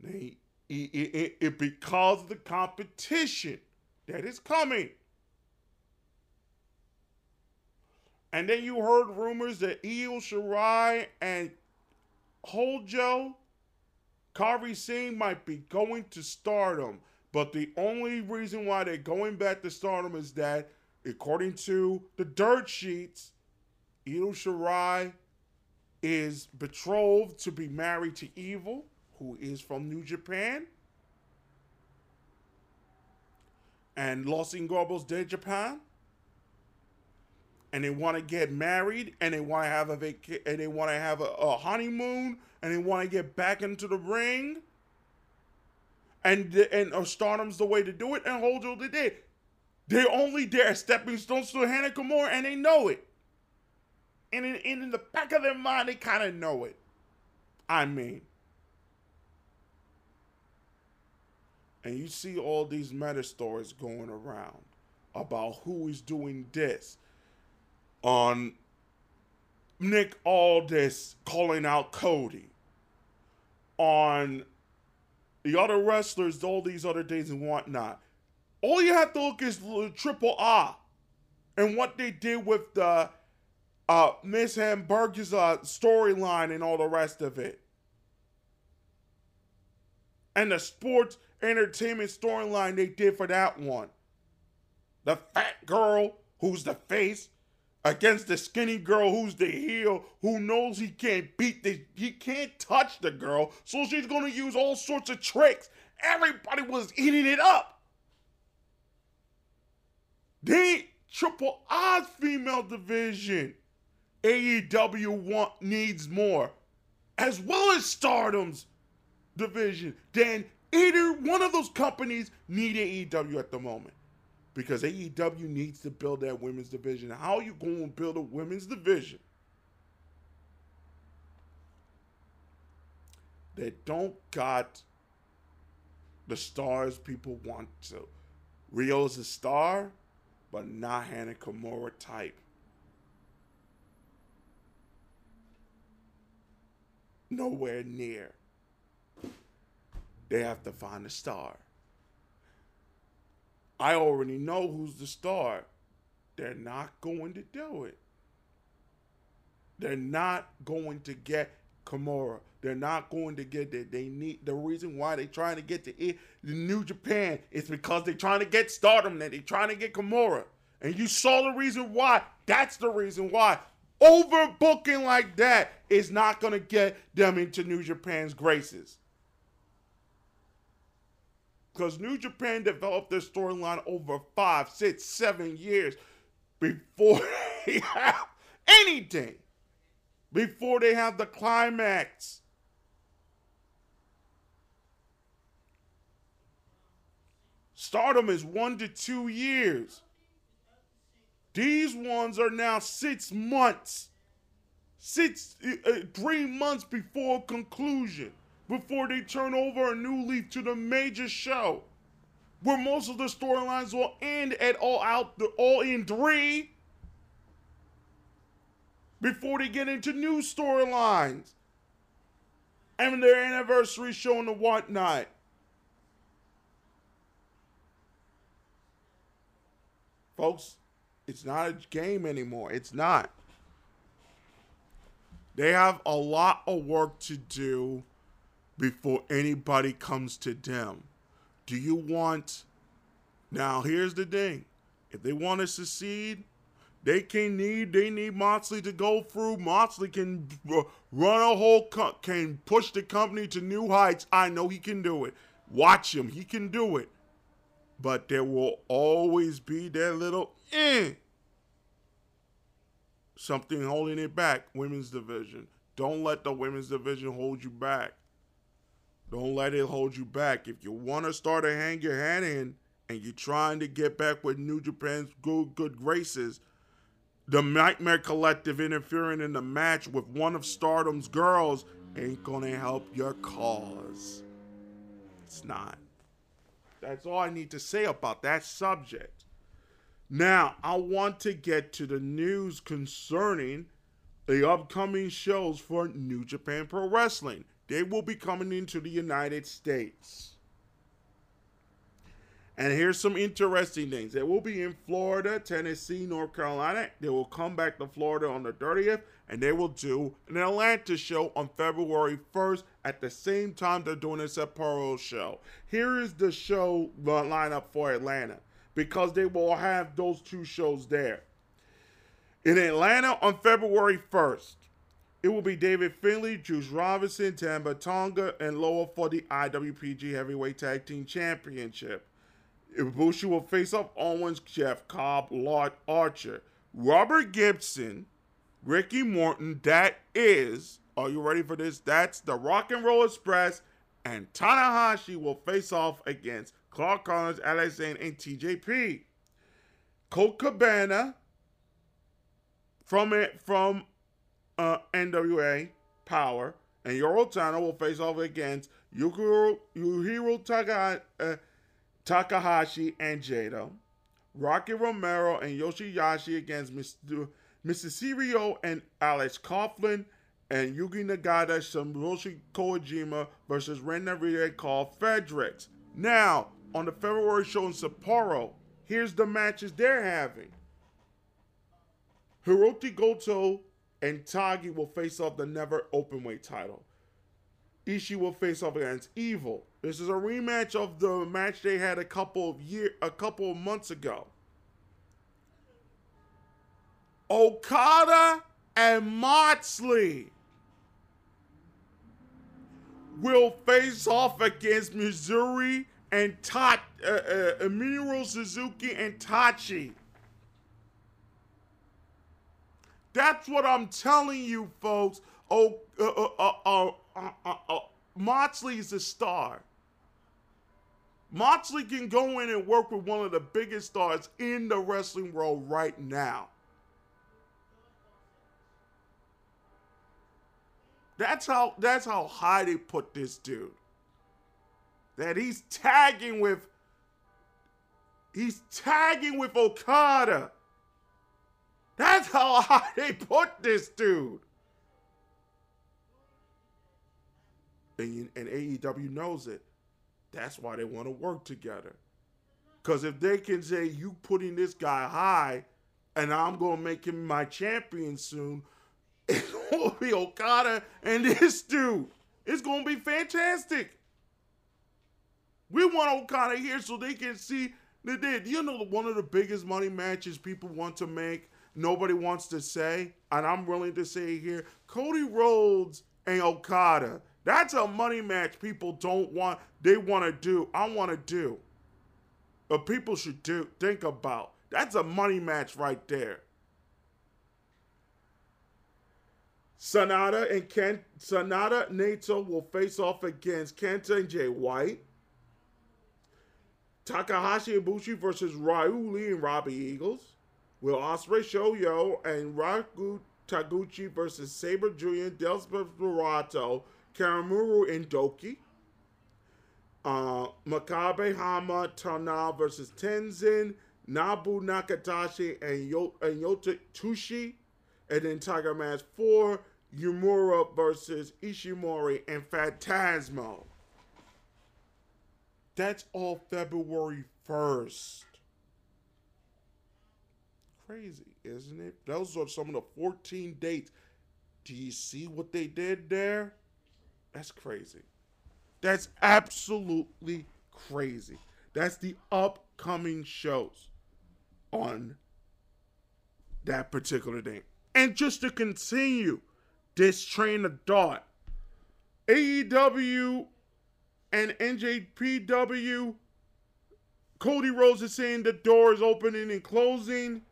They, it, it, it, because of the competition that is coming. And then you heard rumors that Io Shirai and Hojo, Kairi Sane might be going to stardom. But the only reason why they're going back to stardom is that, according to the dirt sheets, Io Shirai is betrothed to be married to Evil, who is from New Japan. And Los Ingobernables de Japan and they want to get married and they want to have a vac- and they want to have a, a, honeymoon and they want to get back into the ring. And and uh, Stardom's the way to do it, and Hojo did it. They're only there stepping stones to Hana Kimura, and they know it. And in, and in the back of their mind, they kind of know it. I mean. And you see all these meta stories going around about who is doing this on Nick Aldis calling out Cody, on the other wrestlers, all these other days and whatnot. All you have to look is Triple R and what they did with the uh, Miss Hamburger's uh, storyline and all the rest of it. And the sports entertainment storyline they did for that one. The fat girl who's the face against the skinny girl who's the heel who knows he can't beat the he can't touch the girl so she's going to use all sorts of tricks everybody was eating it up they triple odds female division AEW want needs more as well as Stardom's division then either one of those companies need AEW at the moment because AEW needs to build that women's division. How are you going to build a women's division that don't got the stars people want to? Riho's a star, but not Hannah Kimura type. Nowhere near. They have to find a star. I already know who's the star. They're not going to do it. They're not going to get Kimura. They're not going to get it. They need the reason why they're trying to get to the New Japan is because they're trying to get Stardom. That they're trying to get Kimura, and you saw the reason why. That's the reason why. Overbooking like that is not going to get them into New Japan's graces because New Japan developed their storyline over five, six, seven years before they have anything before they have the climax. Stardom is one to two years. These ones are now six months, six, uh, uh, three months before conclusion, before they turn over a new leaf to the major show, where most of the storylines will end at all out, the all in three, before they get into new storylines and their anniversary show and the whatnot. Folks, it's not a game anymore. It's not. They have a lot of work to do before anybody comes to them. Do you want. Now, here's the thing if they want to succeed, they can need they need Moxley to go through. Moxley can run a whole co- can push the company to new heights. I know he can do it. Watch him, he can do it but there will always be that little eh, something holding it back. Women's division. Don't let the women's division hold you back. Don't let it hold you back. If you want to start to hang your hat in and you're trying to get back with New Japan's good good graces, the Nightmare Collective interfering in the match with one of Stardom's girls ain't gonna help your cause. It's not. That's all I need to say about that subject. Now, I want to get to the news concerning the upcoming shows for New Japan Pro Wrestling. They will be coming into the United States. And here's some interesting things. They will be in Florida, Tennessee, North Carolina. They will come back to Florida on the 30th, and they will do an Atlanta show on February 1st at the same time they're doing a Sapporo show. Here is the show lineup for Atlanta because they will have those two shows there. In Atlanta on February 1st, it will be David Finlay, Juice Robinson, Tama Tonga, and Loa for the IWGP Heavyweight Tag Team Championship. Ibushi will face off Owens, Jeff Cobb, Lord Archer, Robert Gibson, Ricky Morton. That is, are you ready for this? That's the Rock and Roll Express, and Tanahashi will face off against Clark Connors, Alex Zayne, and TJP. Colt Cabana from it from uh, NWA Power and Yoro Tano will face off against Yukiro, Yuhiro Taka, uh, Takahashi and Jado, Rocky Romero and Yoshihashi against Mr. Mr. and Alex Coughlin, and Yuji Nagata, Satoshi Kojima versus Ren Narita Karl Fredericks. Now, on the February show in Sapporo, here's the matches they're having. Hirooki Goto and Tagi will face off the never openweight title. Ishii will face off against Evil. This is a rematch of the match they had a couple of year, a couple of months ago. Okada and Moxley will face off against Missouri and Ta- uh, uh, Minoru Suzuki and Tachi. That's what I'm telling you, folks. Oh, uh, uh, uh, uh, uh, is a star. Moxley can go in and work with one of the biggest stars in the wrestling world right now. That's how that's how high they put this dude. That he's tagging with he's tagging with Okada. That's how high they put this dude. And, and AEW knows it. That's why they want to work together. Because if they can say, you putting this guy high, and I'm going to make him my champion soon, it's going to be Okada and this dude. It's going to be fantastic. We want Okada here so they can see they did. You know, one of the biggest money matches people want to make, nobody wants to say, and I'm willing to say here Cody Rhodes and Okada. That's a money match people don't want, they want to do. I want to do. But people should do think about. That's a money match right there. Sanada and Ken Sanada Naito will face off against Kenta and Jay White. Takahashi Ibushi versus Ryu and Robbie Eagles. Will Ospreay Shoyo and Raku Taguchi versus Sabre Jr., Desperado, Karamuru and Doki. Uh, Makabe Hama Tana versus Tenzan, Nabu Nakatashi and, Yo- and Yota Tushi. And then Tiger Mask 4, Yumura versus Ishimori and Phantasmo. That's all February 1st. Crazy, isn't it? Those are some of the 14 dates. Do you see what they did there? That's crazy. That's absolutely crazy. That's the upcoming shows on that particular day. And just to continue this train of thought, AEW and NJPW, Cody Rhodes is saying the door is opening and closing.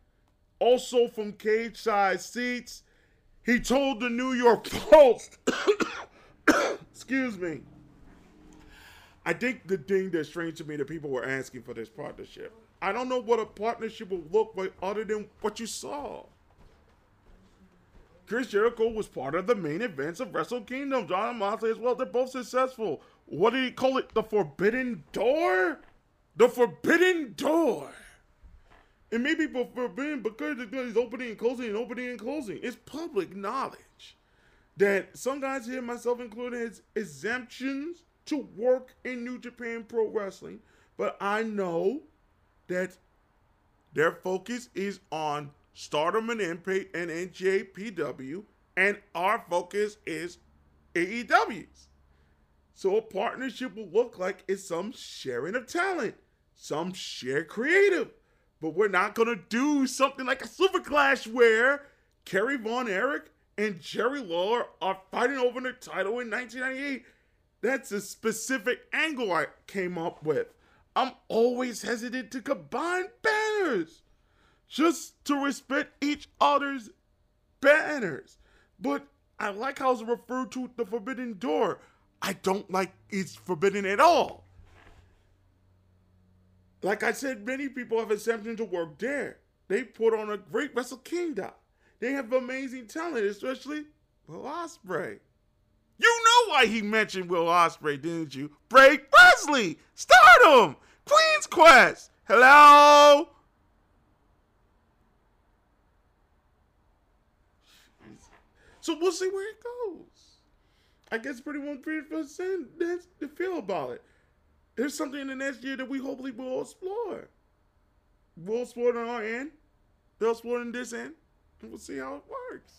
Also from cage side seats, he told the New York Post, excuse me. I think the thing that's strange to me that people were asking for this partnership. I don't know what a partnership would look like other than what you saw. Chris Jericho was part of the main events of Wrestle Kingdom. Jon Moxley as well. They're both successful. What did he call it? The Forbidden Door? The Forbidden Door. It may be forbidden because it's opening and closing and opening and closing. It's public knowledge that some guys here, myself included, has exemptions to work in New Japan Pro Wrestling. But I know that their focus is on Stardom and NJPW, and our focus is AEW's. So a partnership will look like it's some sharing of talent, some shared creative. But we're not gonna do something like a Super Clash where Kerry Von Erich and Jerry Lawler are fighting over the title in 1998. That's a specific angle I came up with. I'm always hesitant to combine banners just to respect each other's banners. But I like how it's referred to the Forbidden Door. I don't like it's forbidden at all. Like I said, many people have exemption to work there. They put on a great Wrestle Kingdom. They have amazing talent, especially Will Ospreay. You know why he mentioned Will Ospreay, didn't you? Bea Priestley, Stardom, Queen's Quest. Hello. So we'll see where it goes. I guess pretty percent that's the feel about it. There's something in the next year that we hopefully will explore. We'll explore it on our end. They'll explore it on this end. And we'll see how it works.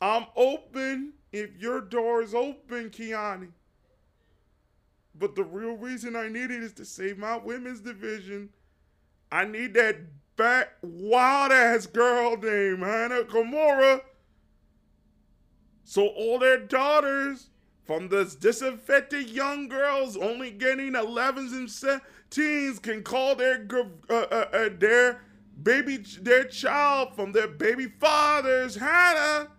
I'm open if your door is open, Kidani. But the real reason I need it is to save my women's division. I need that back wild ass girl named Hana Kimura. So all their daughters from the disaffected young girls only getting 11s and 17s can call their uh, uh, uh, their baby their child from their baby fathers Hannah.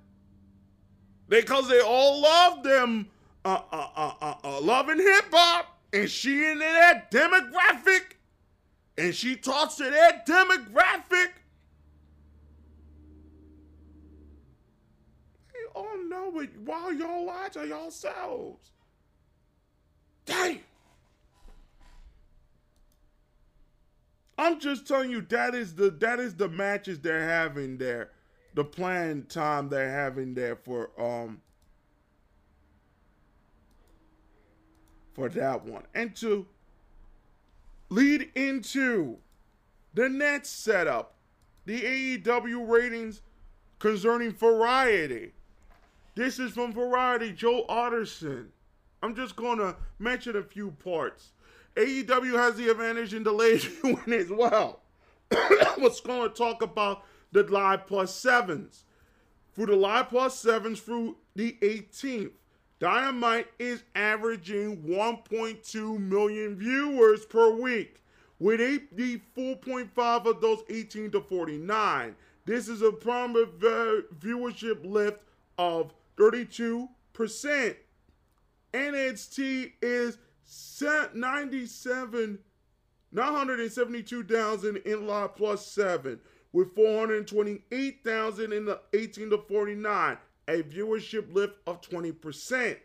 Because they all love them uh, uh, uh, uh, uh loving hip hop. And she in that demographic. And she talks to that demographic No! it while y'all to yourselves. Damn. I'm just telling you that is the that is the matches they're having there, the planned time they're having there for um for that one, and to lead into the next setup, the AEW ratings concerning variety. This is from Variety, Joe Otterson. I'm just going to mention a few parts. AEW has the advantage in late win as well. What's going to talk about the Live 7s. For the Live 7s through the 18th, Dynamite is averaging 1.2 million viewers per week, with 84.5 of those 18 to 49. This is a prominent viewership lift of 32%. NXT is 97 972,000 in lot plus 7 with 428,000 in the 18 to 49, a viewership lift of 20%.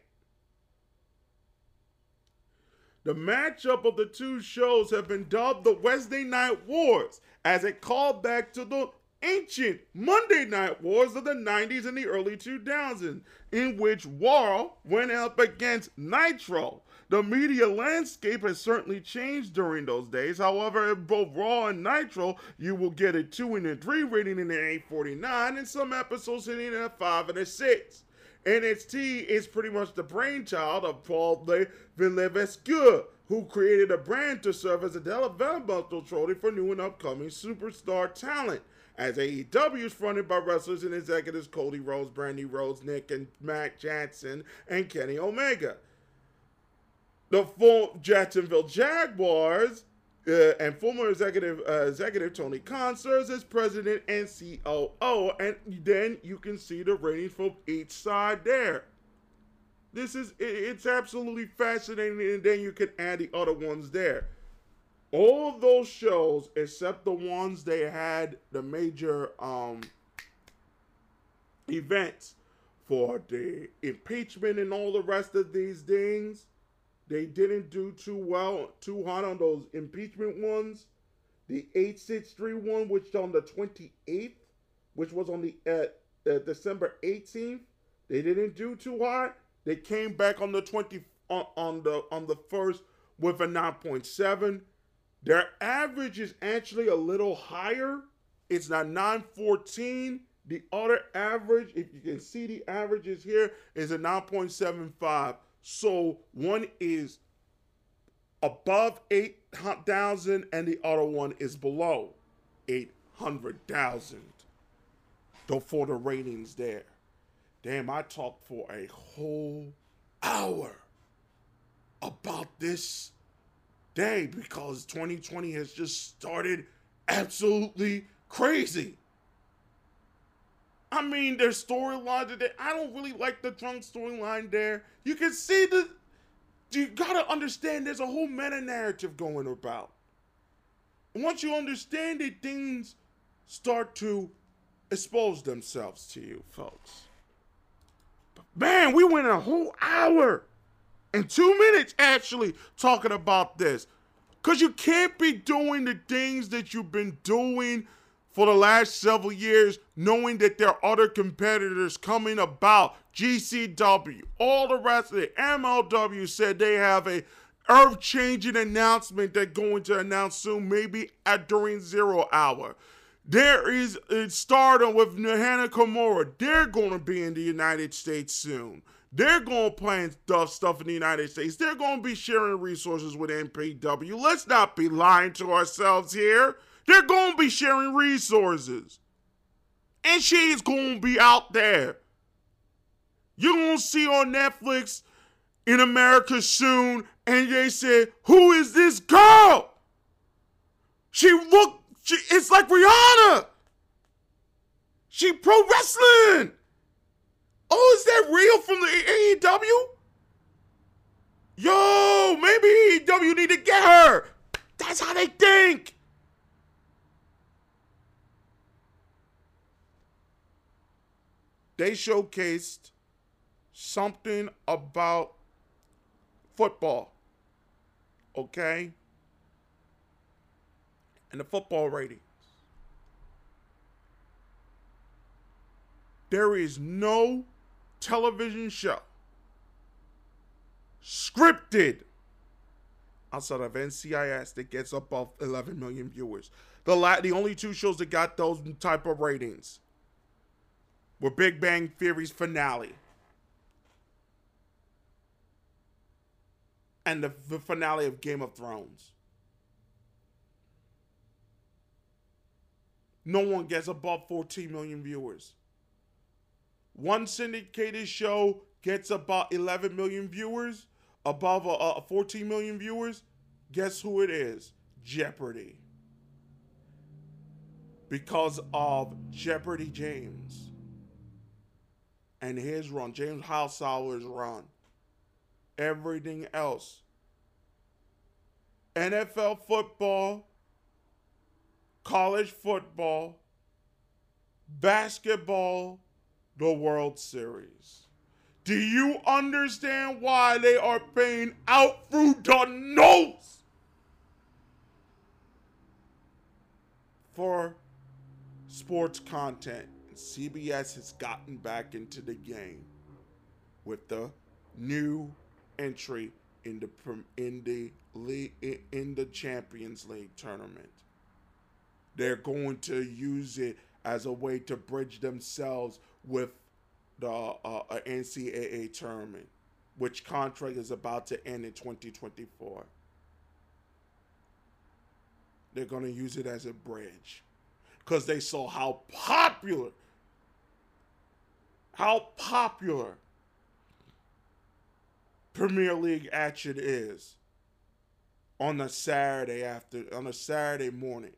The matchup of the two shows have been dubbed the Wednesday Night Wars as a callback to the ancient Monday Night Wars of the 90s and the early 2000s, in which Raw went up against Nitro. The media landscape has certainly changed during those days. However, both Raw and Nitro, you will get a 2 and a 3 rating in the 849, and some episodes hitting a 5 and a 6. NXT is pretty much the brainchild of Paul Le Villevesque, who created a brand to serve as a developmental trolley for new and upcoming superstar talent. As AEW is fronted by wrestlers and executives Cody Rhodes, Brandi Rhodes, Nick and Matt Jackson, and Kenny Omega. The full Jacksonville Jaguars uh, and former executive uh, executive Tony Khan serves as president and COO, and then you can see the ratings from each side there. This is it's absolutely fascinating, and then you can add the other ones there. All those shows, except the ones they had the major um, events for the impeachment and all the rest of these things, they didn't do too well, too hot on those impeachment ones. The 863 one, which on the 28th, which was on the uh, uh, December 18th, they didn't do too hot. They came back on the 20 on, on the on the first with a 9.7. Their average is actually a little higher. It's not 914. The other average, if you can see the averages here, is a 9.75. So one is above 8,000 and the other one is below 800,000. Don't for the ratings there. Damn, I talked for a whole hour about this day because 2020 has just started absolutely crazy. I mean, their storyline today, I don't really like the drunk storyline there. You can see the. You gotta understand there's a whole meta narrative going about. Once you understand it, things start to expose themselves to you, folks. But man, we went a whole hour and two minutes actually talking about this. Because you can't be doing the things that you've been doing for the last several years, knowing that there are other competitors coming about. GCW, all the rest of it. MLW said they have a earth-changing announcement they're going to announce soon, maybe at during zero hour. There is a stardom with Hana Kimura. They're going to be in the United States soon. They're going to plan stuff, stuff in the United States. They're going to be sharing resources with MPW. Let's not be lying to ourselves here. They're going to be sharing resources. And she's going to be out there. You're going to see on Netflix in America soon, and they said, Who is this girl? She look, she, it's like Rihanna. She pro wrestling. Oh, is that real from the AEW? Yo, maybe AEW need to get her. That's how they think. they showcased something about football. Okay? And the football ratings. There is no television show scripted outside of NCIS that gets above 11 million viewers. The la- the only two shows that got those type of ratings were Big Bang Theory's finale. And the, the finale of Game of Thrones. No one gets above 14 million viewers. One syndicated show gets about 11 million viewers, above a, a 14 million viewers. Guess who it is? Jeopardy. because of Jeopardy James and his run, James Holzhauer's run. Everything else. NFL football, college football, basketball, the World Series. Do you understand why they are paying out through the nose for sports content? CBS has gotten back into the game with the new entry in the in the league in the Champions League tournament. They're going to use it as a way to bridge themselves with the uh, NCAA tournament, which contract is about to end in 2024. They're going to use it as a bridge because they saw how popular, how popular Premier League action is on a Saturday after on a Saturday morning.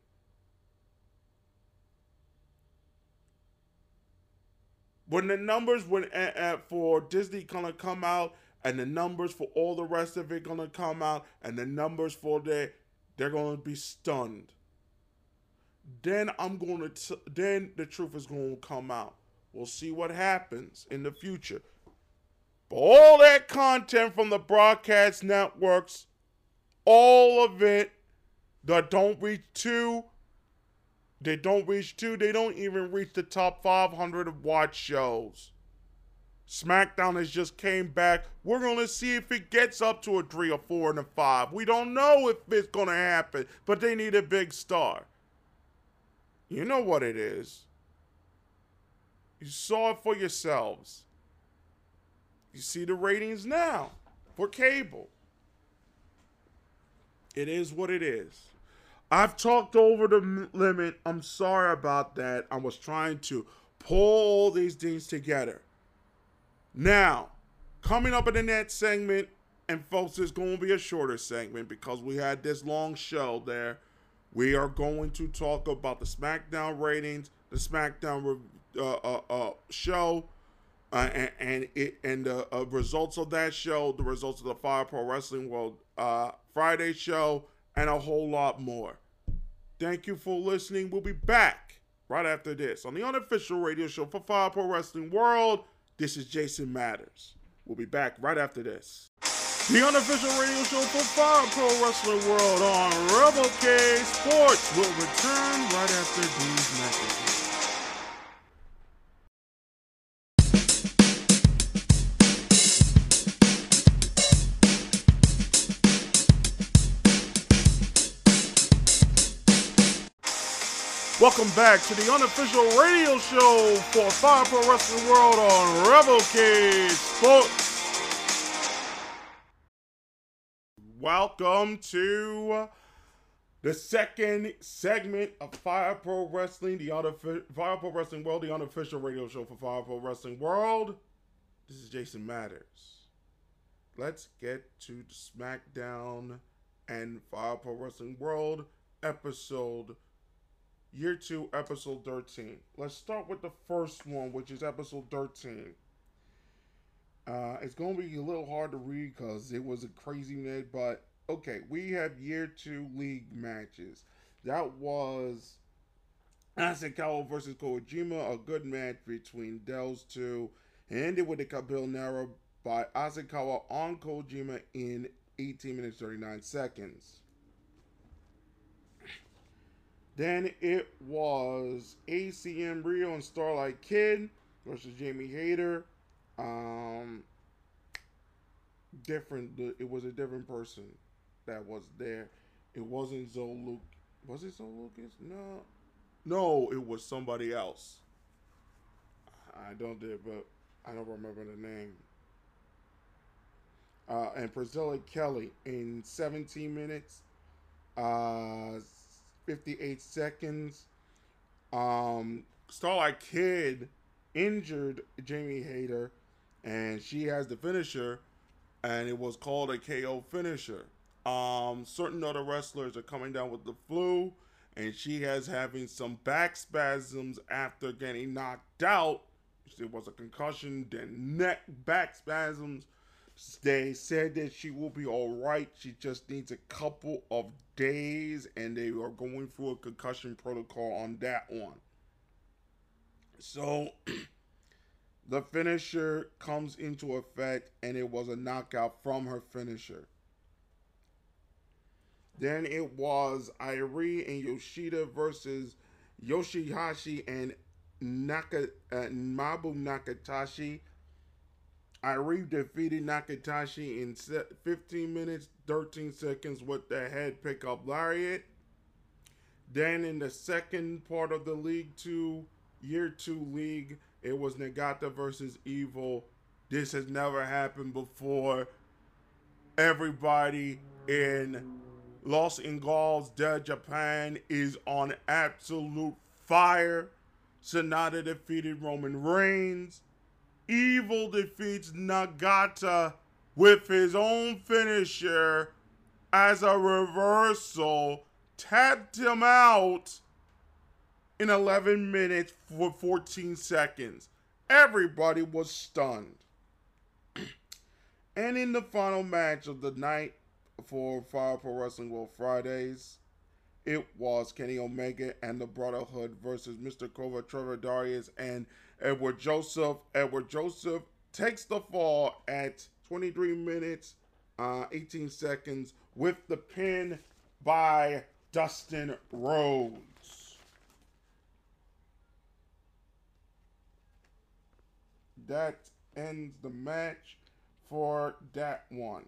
When the numbers when uh, for Disney gonna come out and the numbers for all the rest of it gonna come out and the numbers for the they're gonna be stunned. Then I'm gonna t- then the truth is gonna come out. We'll see what happens in the future. But all that content from the broadcast networks, all of it that don't reach two, they don't reach two, they don't even reach the top 500 of watch shows. SmackDown has just came back. We're gonna see if it gets up to a three or four and a five. We don't know if it's gonna happen, but they need a big star. You know what it is. You saw it for yourselves. You see the ratings now for cable. It is what it is. I've talked over the limit. I'm sorry about that. I was trying to pull all these things together. Now, coming up in the next segment, and folks, it's going to be a shorter segment because we had this long show there. We are going to talk about the SmackDown ratings, the SmackDown uh, uh, uh, show, uh, and, and, it and the uh, results of that show, the results of the Fire Pro Wrestling World uh, Friday show, and a whole lot more. Thank you for listening. We'll be back right after this on the unofficial radio show for Fire Pro Wrestling World. This is Jason Matters. We'll be back right after this. The unofficial radio show for Fire Pro Wrestling World on Rebel K Sports will return right after these messages. Welcome back to the unofficial radio show for Fire Pro Wrestling World on Rebel Cage Sports. Welcome to the second segment of Fire Pro Wrestling, the unofficial Fire Pro Wrestling World, the unofficial radio show for Fire Pro Wrestling World. This is Jason Matters. Let's get to the SmackDown and Fire Pro Wrestling World episode year two, episode 13. Let's start with the first one, which is episode 13. Uh, it's going to be a little hard to read because it was a crazy night, but okay, we have year two league matches. That was Asakawa versus Kojima, a good match between Dells two, and ended with a Cabellera by Asakawa on Kojima in 18 minutes 39 seconds. Then it was AZM Riho and Starlight Kid versus Jamie Hayter. Um, different. It was a different person that was there. It wasn't Zolu. Was it Zoe Lucas? No, no. It was somebody else. I don't did, but I don't remember the name. Uh, and Priscilla Kelly in 17 minutes. Uh, 58 seconds. Um, Starlight Kid injured Jamie Hayter, and she has the finisher, and it was called a KO finisher. Um, certain other wrestlers are coming down with the flu, and she has having some back spasms after getting knocked out. It was a concussion, then neck back spasms. They said that she will be all right. She just needs a couple of days, and they are going through a concussion protocol on that one. So the finisher comes into effect, and it was a knockout from her finisher. Then it was Irie and Yoshida versus Yoshihashi and Naka, uh, Mabu Nakanishi. Irie defeated Nakanishi in 15 minutes, 13 seconds with the head pickup lariat. Then in the second part of the League 2, Year 2 League, it was Nagata versus Evil. This has never happened before. Everybody in Los Ingobernables de Japan is on absolute fire. Sanada defeated Roman Reigns. Evil defeats Nagata with his own finisher as a reversal, tapped him out in 11 minutes for 14 seconds. Everybody was stunned. and in the final match of the night for Fire Pro Wrestling World Fridays, it was Kenny Omega and the Brotherhood versus Mr. Kova, Trevor Darius, and Edward Joseph. Edward Joseph takes the fall at 23 minutes, uh, 18 seconds with the pin by Dustin Rhodes. That ends the match for that one.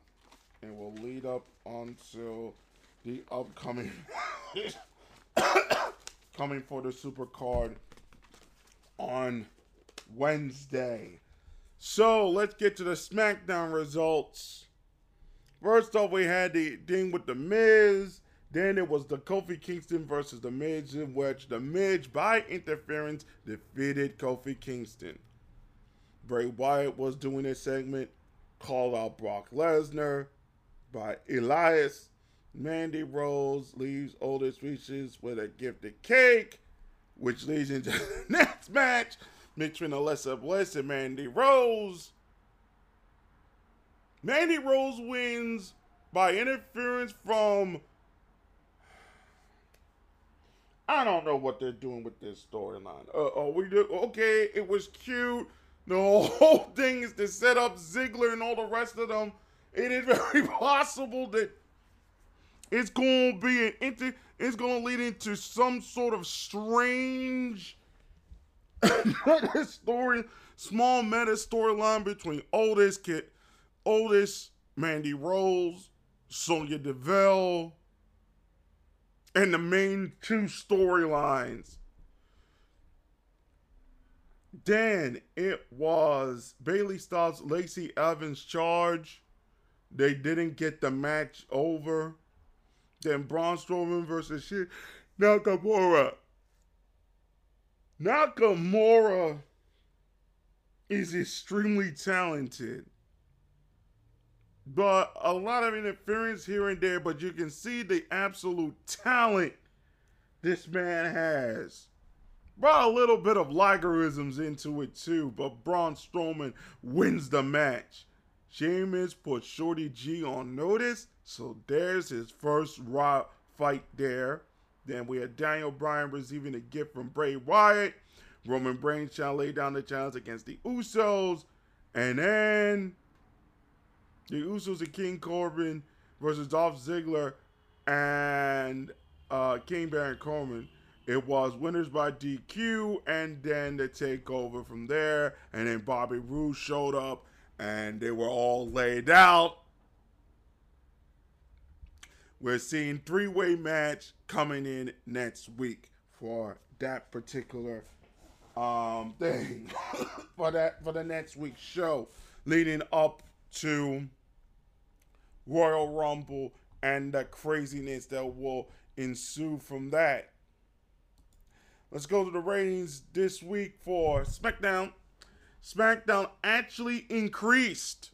And will lead up until the upcoming coming for the super card on Wednesday. So let's get to the SmackDown results. First off, we had the thing with the Miz. Then it was the Kofi Kingston versus the Miz, in which the Miz, by interference, defeated Kofi Kingston. Bray Wyatt was doing a segment, called out Brock Lesnar by Elias. Mandy Rose leaves Otis reaches with a gifted cake, which leads into the next match between Alexa Bliss and Mandy Rose. Mandy Rose wins by interference from. I don't know what they're doing with this storyline. Uh, oh, we do okay. It was cute. The whole thing is to set up Ziggler and all the rest of them. It is very possible that it's going to be an inter. It's going to lead into some sort of strange story, small meta storyline between oldest Kid, oldest Mandy Rose, Sonya Deville, and the main two storylines. Then it was Bayley Styles, Lacey Evans charge. They didn't get the match over. Then Braun Strowman versus shit Nakamura. Nakamura is extremely talented. But a lot of interference here and there, but you can see the absolute talent this man has. Brought a little bit of logarithms into it too, but Braun Strowman wins the match. Sheamus put Shorty G on notice, so there's his first raw fight there. Then we had Daniel Bryan receiving a gift from Bray Wyatt. Roman Reigns shall lay down the challenge against the Usos. And then the Usos and King Corbin versus Dolph Ziggler and uh, King Baron Corbin. It was winners by DQ, and then the takeover from there. And then Bobby Roode showed up, and they were all laid out. We're seeing three-way match coming in next week for that particular um thing for that for the next week's show leading up to Royal Rumble and the craziness that will ensue from that. Let's go to the ratings this week for SmackDown. SmackDown actually increased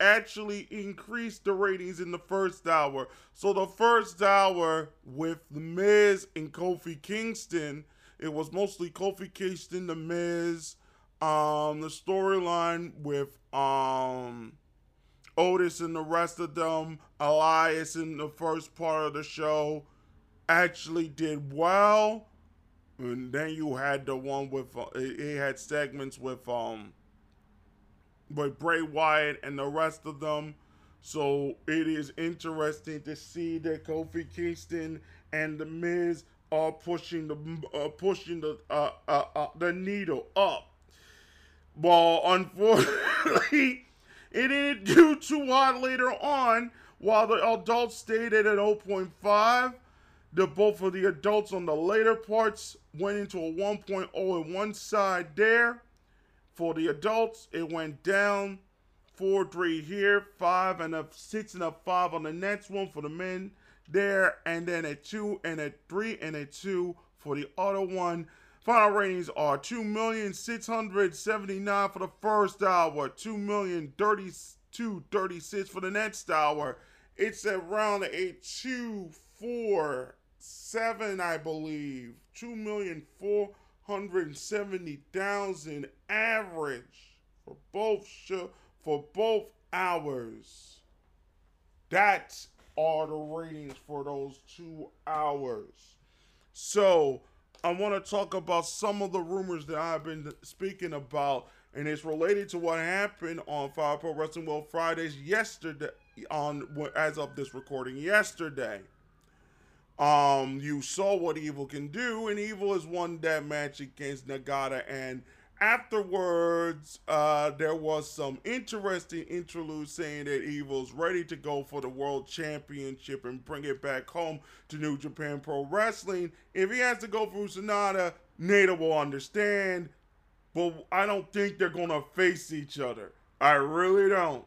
actually increased the ratings in the first hour. So the first hour with The Miz and Kofi Kingston, it was mostly Kofi Kingston, The Miz, um, the storyline with um Otis and the rest of them, Elias in the first part of the show actually did well. And then you had the one with uh, it had segments with um with Bray Wyatt and the rest of them. So it is interesting to see that Kofi Kingston and the Miz are pushing the uh, pushing the uh, uh, uh, the needle up. Well, unfortunately, it didn't do too hot later on. While the adults stayed at an 0.5, the both of the adults on the later parts went into a 1.0 on one side there. For the adults, it went down four, three here, five and a six and a five on the next one for the men there, and then a two and a three and a two for the other one. Final ratings are 2,679 for the first hour, 2,032,36 for the next hour. It's around a 247, I believe. 2,470,000 average for both show, for both hours. That's all the ratings for those two hours. So I want to talk about some of the rumors that I've been speaking about, and it's related to what happened on Fire Pro Wrestling World Fridays yesterday. On as of this recording, yesterday. Um, you saw what Evil can do, and Evil has won that match against Nagata, and afterwards, uh, there was some interesting interlude saying that Evil's ready to go for the World Championship and bring it back home to New Japan Pro Wrestling. If he has to go through Sanada, Nada will understand, but I don't think they're to face each other. I really don't.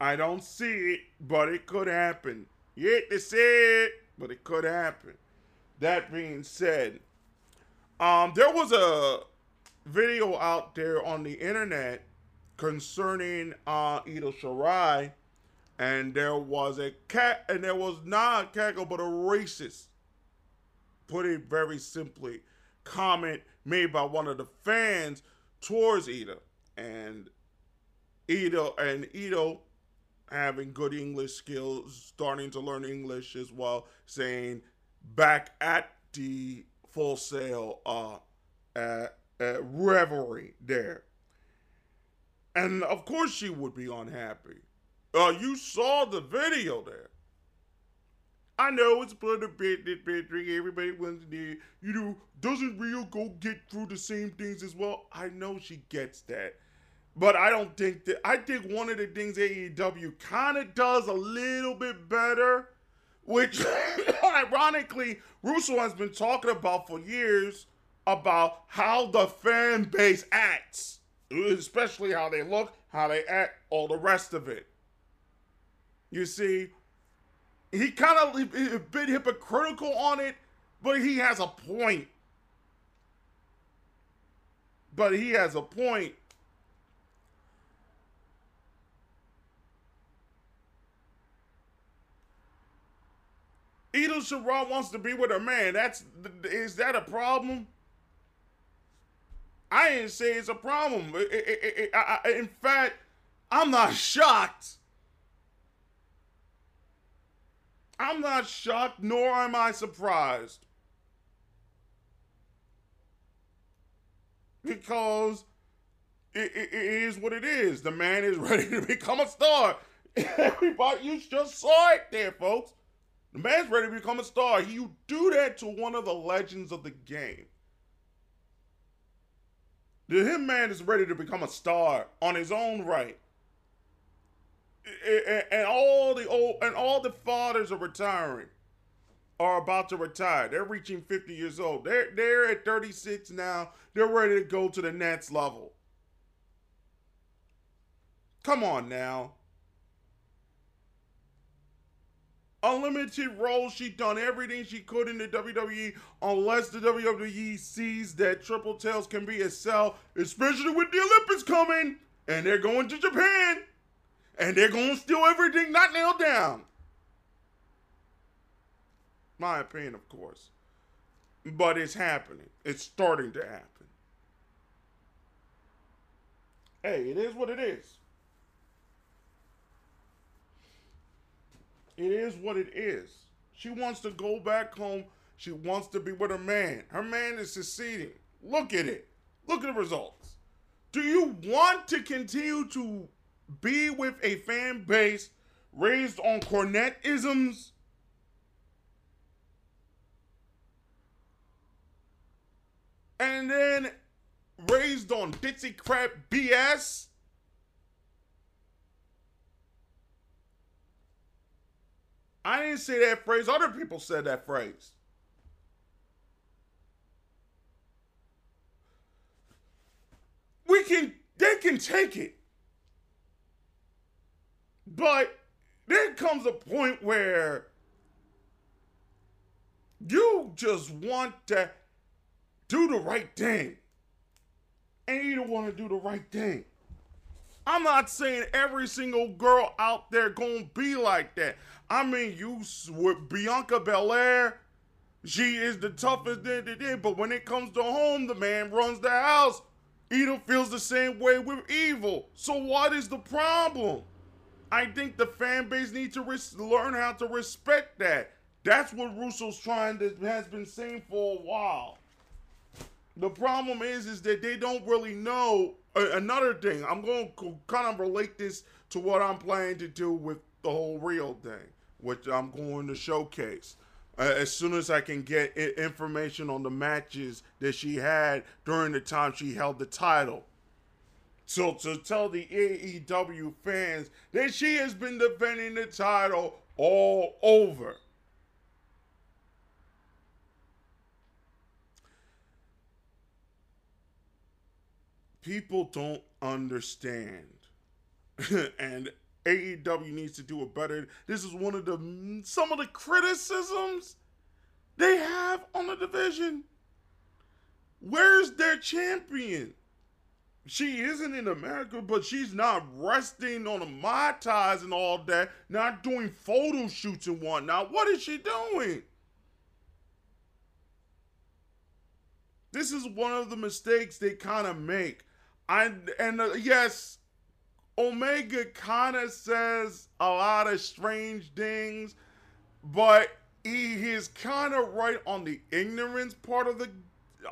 I don't see it, but it could happen. Yet to say it, but it could happen. That being said, um, there was a video out there on the internet concerning uh Io Shirai, and there was a cat, and there was not a cackle, but a racist. Put it very simply, comment made by one of the fans towards Io, and Io and Io having good English skills, starting to learn English as well, saying back at the Full Sail uh, at uh, revelry there. And of course she would be unhappy. Uh, you saw the video there. I know it's but a bit that Patrick, everybody wants to you know, doesn't Riho go get through the same things as well? I know she gets that. But I don't think that I think one of the things AEW kind of does a little bit better, which ironically Russo has been talking about for years, about how the fan base acts, especially how they look, how they act, all the rest of it. You see, he kind of a bit hypocritical on it, but he has a point. But he has a point. Io Shirai wants to be with a man. That's is that a problem? I didn't say it's a problem. It, it, it, I, in fact, I'm not shocked. I'm not shocked, nor am I surprised. Because it is what it is. The man is ready to become a star. Everybody, you just saw it there, folks. The man's ready to become a star. You do that to one of the legends of the game. The him man is ready to become a star on his own right. And all the old and all the fathers are retiring are about to retire. They're reaching 50 years old. They're they're at 36 now. They're ready to go to the next level. Come on now. Unlimited roles. She done everything she could in the WWE, unless the WWE sees that Triple Tails can be a sell, especially with the Olympics coming, and they're going to Japan. And they're going to steal everything not nailed down. My opinion, of course. But it's happening. It's starting to happen. Hey, it is what it is. It is what it is. She wants to go back home. She wants to be with her man. Her man is succeeding. Look at it. Look at the results. Do you want to continue to be with a fan base raised on Cornette isms? And then raised on ditzy crap BS? I didn't say that phrase. Other people said that phrase. We can, they can take it. But there comes a point where you just want to do the right thing. And you don't want to do the right thing. I'm not saying every single girl out there gonna be like that. I mean, you with Bianca Belair, she is the toughest thing to do. But when it comes to home, the man runs the house. Edom feels the same way with Evil. So what is the problem? I think the fan base needs to res- learn how to respect that. That's what Russo's trying to has been saying for a while. The problem is, is that they don't really know. Uh, another thing, I'm going to kind of relate this to what I'm planning to do with the whole real thing, which I'm going to showcase. Uh, as soon as I can get information on the matches that she had during the time she held the title. So to tell the AEW fans that she has been defending the title all over. people don't understand. and AEW needs to do it better. This is one of the some of the criticisms they have on the division. Where's their champion? She isn't in America, but she's not resting on the Mai Tais and all that, not doing photo shoots and whatnot. What is she doing? This is one of the mistakes they kind of make. I and uh, yes, Omega kind of says a lot of strange things, but he is kind of right on the ignorance part of the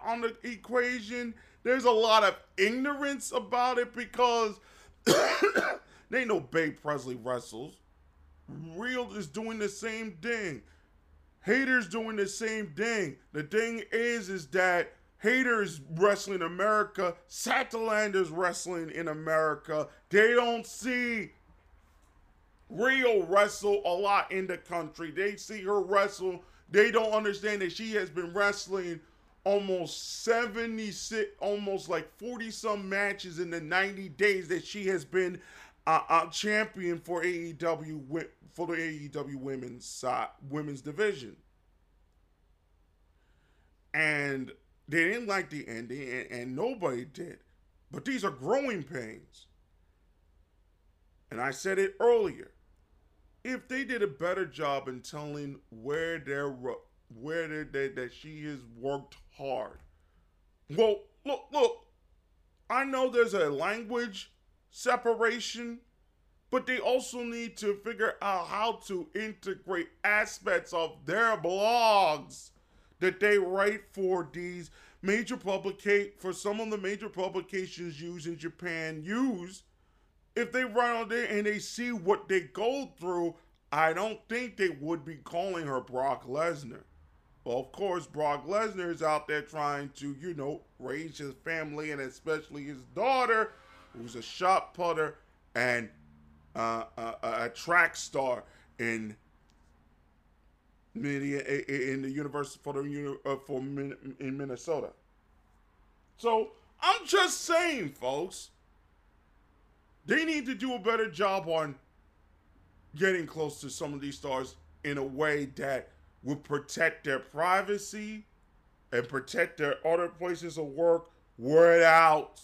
on the equation. There's a lot of ignorance about it because they know Bea Priestley wrestles. Real is doing the same thing. Hayter's doing the same thing. The thing is, is that Hayter's wrestling America, Statlander's wrestling in America. They don't see Riho wrestle a lot in the country. They see her wrestle. They don't understand that she has been wrestling almost 76, almost like 40 some matches in the 90 days that she has been uh, a champion for AEW for the AEW women's side, women's division. And they didn't like the ending, and, and nobody did. But these are growing pains. And I said it earlier. If they did a better job in telling where they're where they, they that she has worked hard. Well, look, look. I know there's a language separation, but they also need to figure out how to integrate aspects of their blogs that they write for these major publicate for some of the major publications used in Japan use if they write on there and they see what they go through, I don't think they would be calling her Brock Lesnar. Well, of course, Brock Lesnar is out there trying to, you know, raise his family and especially his daughter, who's a shot putter and uh, a, a track star in in the University for the uh, for in Minnesota. So I'm just saying, folks, they need to do a better job on getting close to some of these stars in a way that would protect their privacy and protect their other places of work without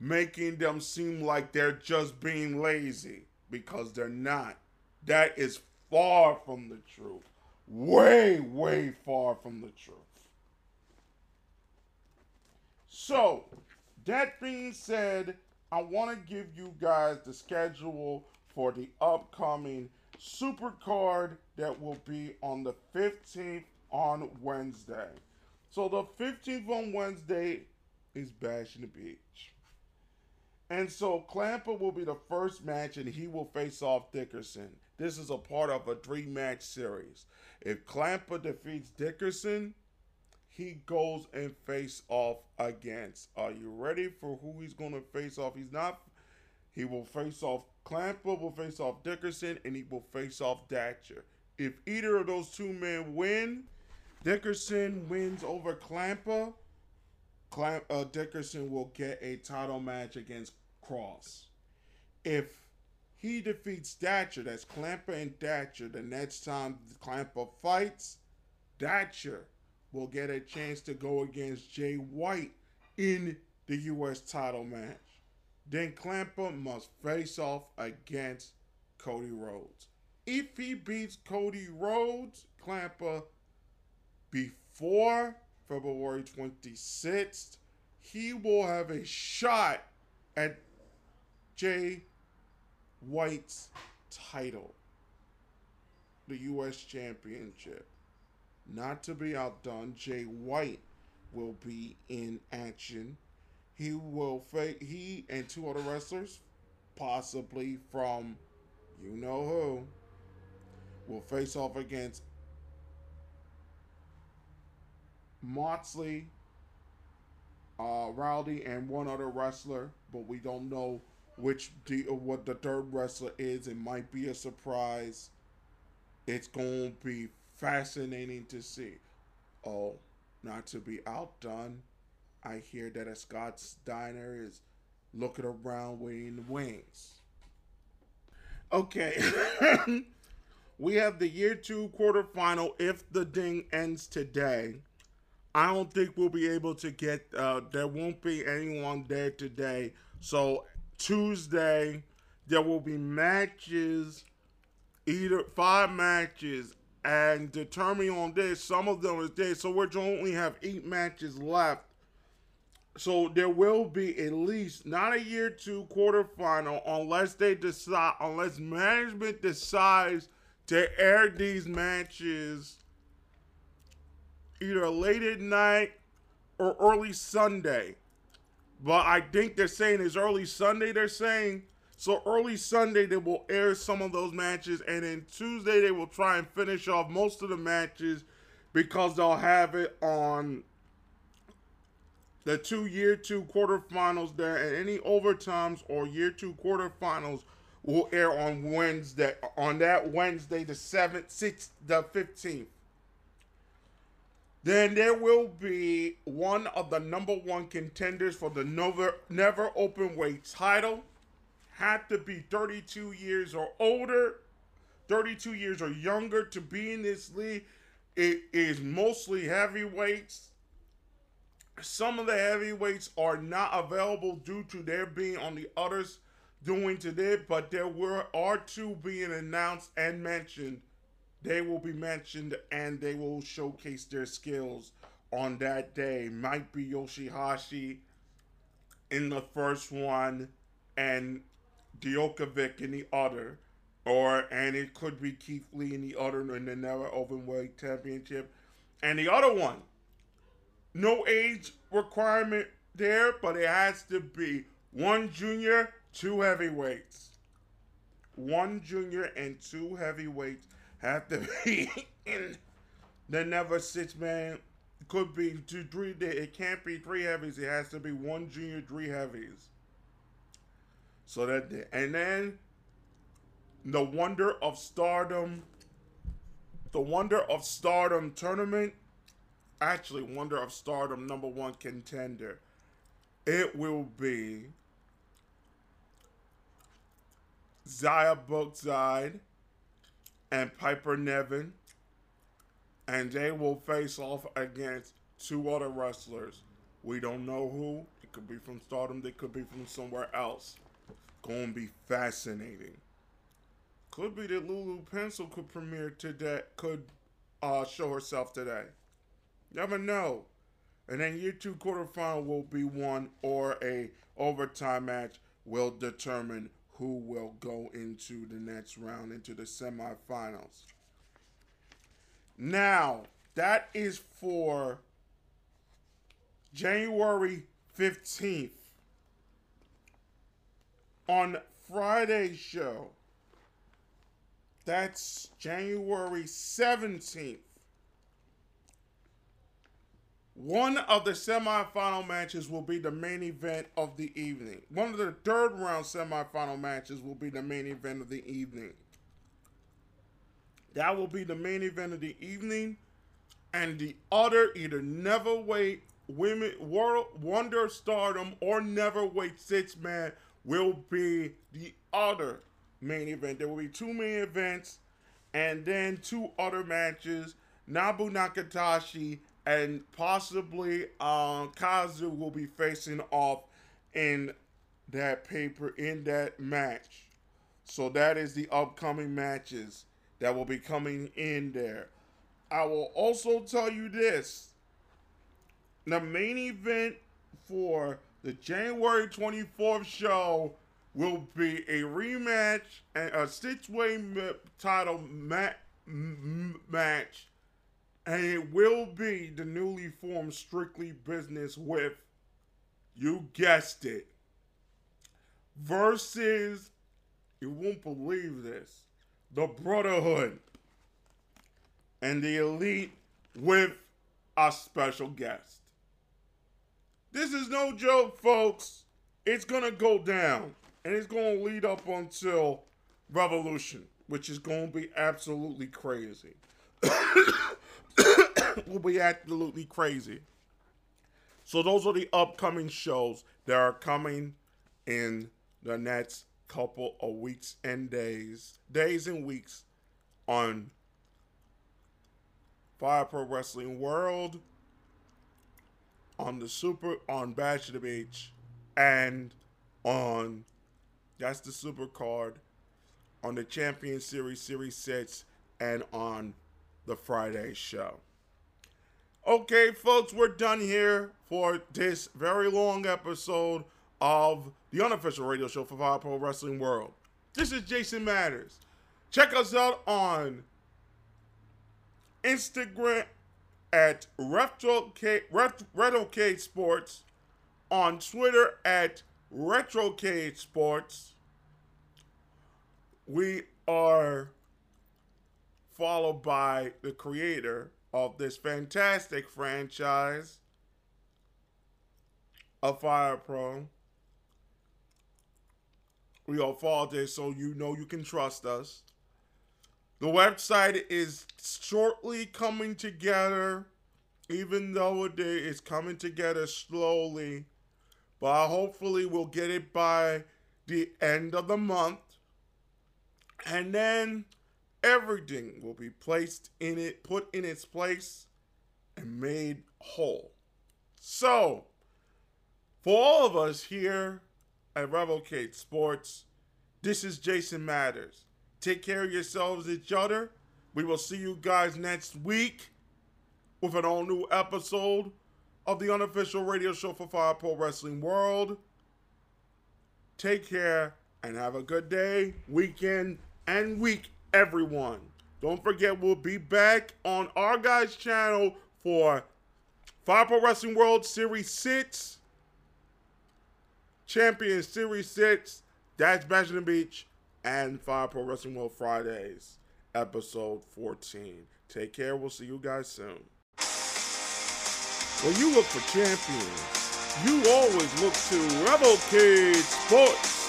making them seem like they're just being lazy because they're not. That is far from the truth. Way, way far from the truth. So, that being said, I want to give you guys the schedule for the upcoming super card that will be on the 15th on Wednesday. So the 15th on Wednesday is Bash in the Beach. And so Clamper will be the first match and he will face off Dickerson. This is a part of a three match series. If Clamper defeats Dickerson, he goes and face off against. Are you ready for who he's going to face off? He's not. He will face off Clamper, will face off Dickerson, and he will face off Thatcher. If either of those two men win, Dickerson wins over Clamper. Clamp, uh, Dickerson will get a title match against Cross. If he defeats Thatcher, that's Clamper and Thatcher, the next time Clamper fights, Thatcher will get a chance to go against Jay White in the U.S. title match. Then Clamper must face off against Cody Rhodes. If he beats Cody Rhodes, Clamper, before February 26th, he will have a shot at Jay White's title, the U.S. Championship. Not to be outdone, Jay White will be in action. He will face he and two other wrestlers, possibly from you know who, will face off against Moxley, uh, Rowdy, and one other wrestler, but we don't know which the what the third wrestler is. It might be a surprise. It's going to be fascinating to see. Oh, not to be outdone, I hear that a Scott's diner is looking around waiting wings. Okay. we have the year two quarterfinal if the ding ends today. I don't think we'll be able to get, uh, there won't be anyone there today. So Tuesday, there will be matches, either five matches and determining on this, some of them is there. So we're only have eight matches left. So there will be at least not a year two quarterfinal unless they decide, unless management decides to air these matches either late at night or early Sunday. But I think they're saying it's early Sunday. They're saying so early Sunday, they will air some of those matches, and then Tuesday, they will try and finish off most of the matches because they'll have it on the two year two quarterfinals there, and any overtimes or year two quarterfinals will air on Wednesday, on that Wednesday, the 7th, 6th, the 15th. Then there will be one of the number one contenders for the Never, Never Open Weight title Had to be 32 years or older, 32 years or younger to be in this league. It is mostly heavyweights. Some of the heavyweights are not available due to their being on the others doing today, but there were are two being announced and mentioned. They will be mentioned and they will showcase their skills on that day. Might be Yoshihashi in the first one and Dijakovic in the other, or and it could be Keith Lee in the other in the never open weight championship, and the other one, no age requirement there, but it has to be one junior, two heavyweights. One junior and two heavyweights have to be in the never six man. Could be two, three. It can't be three heavies. It has to be one junior, three heavies. So that and then the Wonder of Stardom, the Wonder of Stardom tournament, actually Wonder of Stardom number one contender. It will be Xia Brookside and Piper Niven, and they will face off against two other wrestlers. We don't know who It could be from Stardom. They could be from somewhere else. Going to be fascinating. Could be that Lulu Pencil could premiere today. Could uh, show herself today. Never know. And then year two quarterfinal will be one or a overtime match will determine who will go into the next round into the semifinals. Now, that is for January 15th. On Friday's show, that's January 17th. One of the semifinal matches will be the main event of the evening. One of the third round semifinal matches will be the main event of the evening. That will be the main event of the evening. And the other, either Never Wait Women World Wonder Stardom or Never Wait Six Man, will be the other main event. There will be two main events and then two other matches. Nobu Nakatoshi and possibly um, Kazu will be facing off in that paper in that match. So that is the upcoming matches that will be coming in there. I will also tell you this. The main event for the January 24th show will be a rematch and a six-way title ma- match and it will be the newly formed Strictly Business with, you guessed it, versus, you won't believe this, the Brotherhood and the Elite with a special guest. This is no joke, folks. It's going to go down and it's going to lead up until Revolution, which is going to be absolutely crazy. will be absolutely crazy. So those are the upcoming shows that are coming in the next couple of weeks and days, days and weeks on Fire Pro Wrestling World, on the Super, on Bash of the Beach, and on that's the Super Card, on the Champion Series, Series 6, and on the Friday show. Okay, folks, we're done here for this very long episode of the unofficial radio show for Fire Pro Wrestling World. This is Jason Matters. Check us out on Instagram at RetroCade Retro Sports, on Twitter at RetroCade Sports. We are followed by the creator of this fantastic franchise of Fire Pro. We all follow this so you know you can trust us. The website is shortly coming together, even though it is coming together slowly. But hopefully, we'll get it by the end of the month. And then everything will be placed in it, put in its place, and made whole. So, for all of us here at RetroCade Sports, this is Jason Matters. Take care of yourselves, each other. We will see you guys next week with an all new episode of the unofficial radio show for Fire Pro Wrestling World. Take care and have a good day, weekend, and week everyone. Don't forget, we'll be back on our guys' channel for Fire Pro Wrestling World Series 6, Champion Series 6, That's Bash the Beach, and Fire Pro Wrestling World Fridays, episode 14. Take care. We'll see you guys soon. When you look for champions, you always look to Rebel Cage Sports.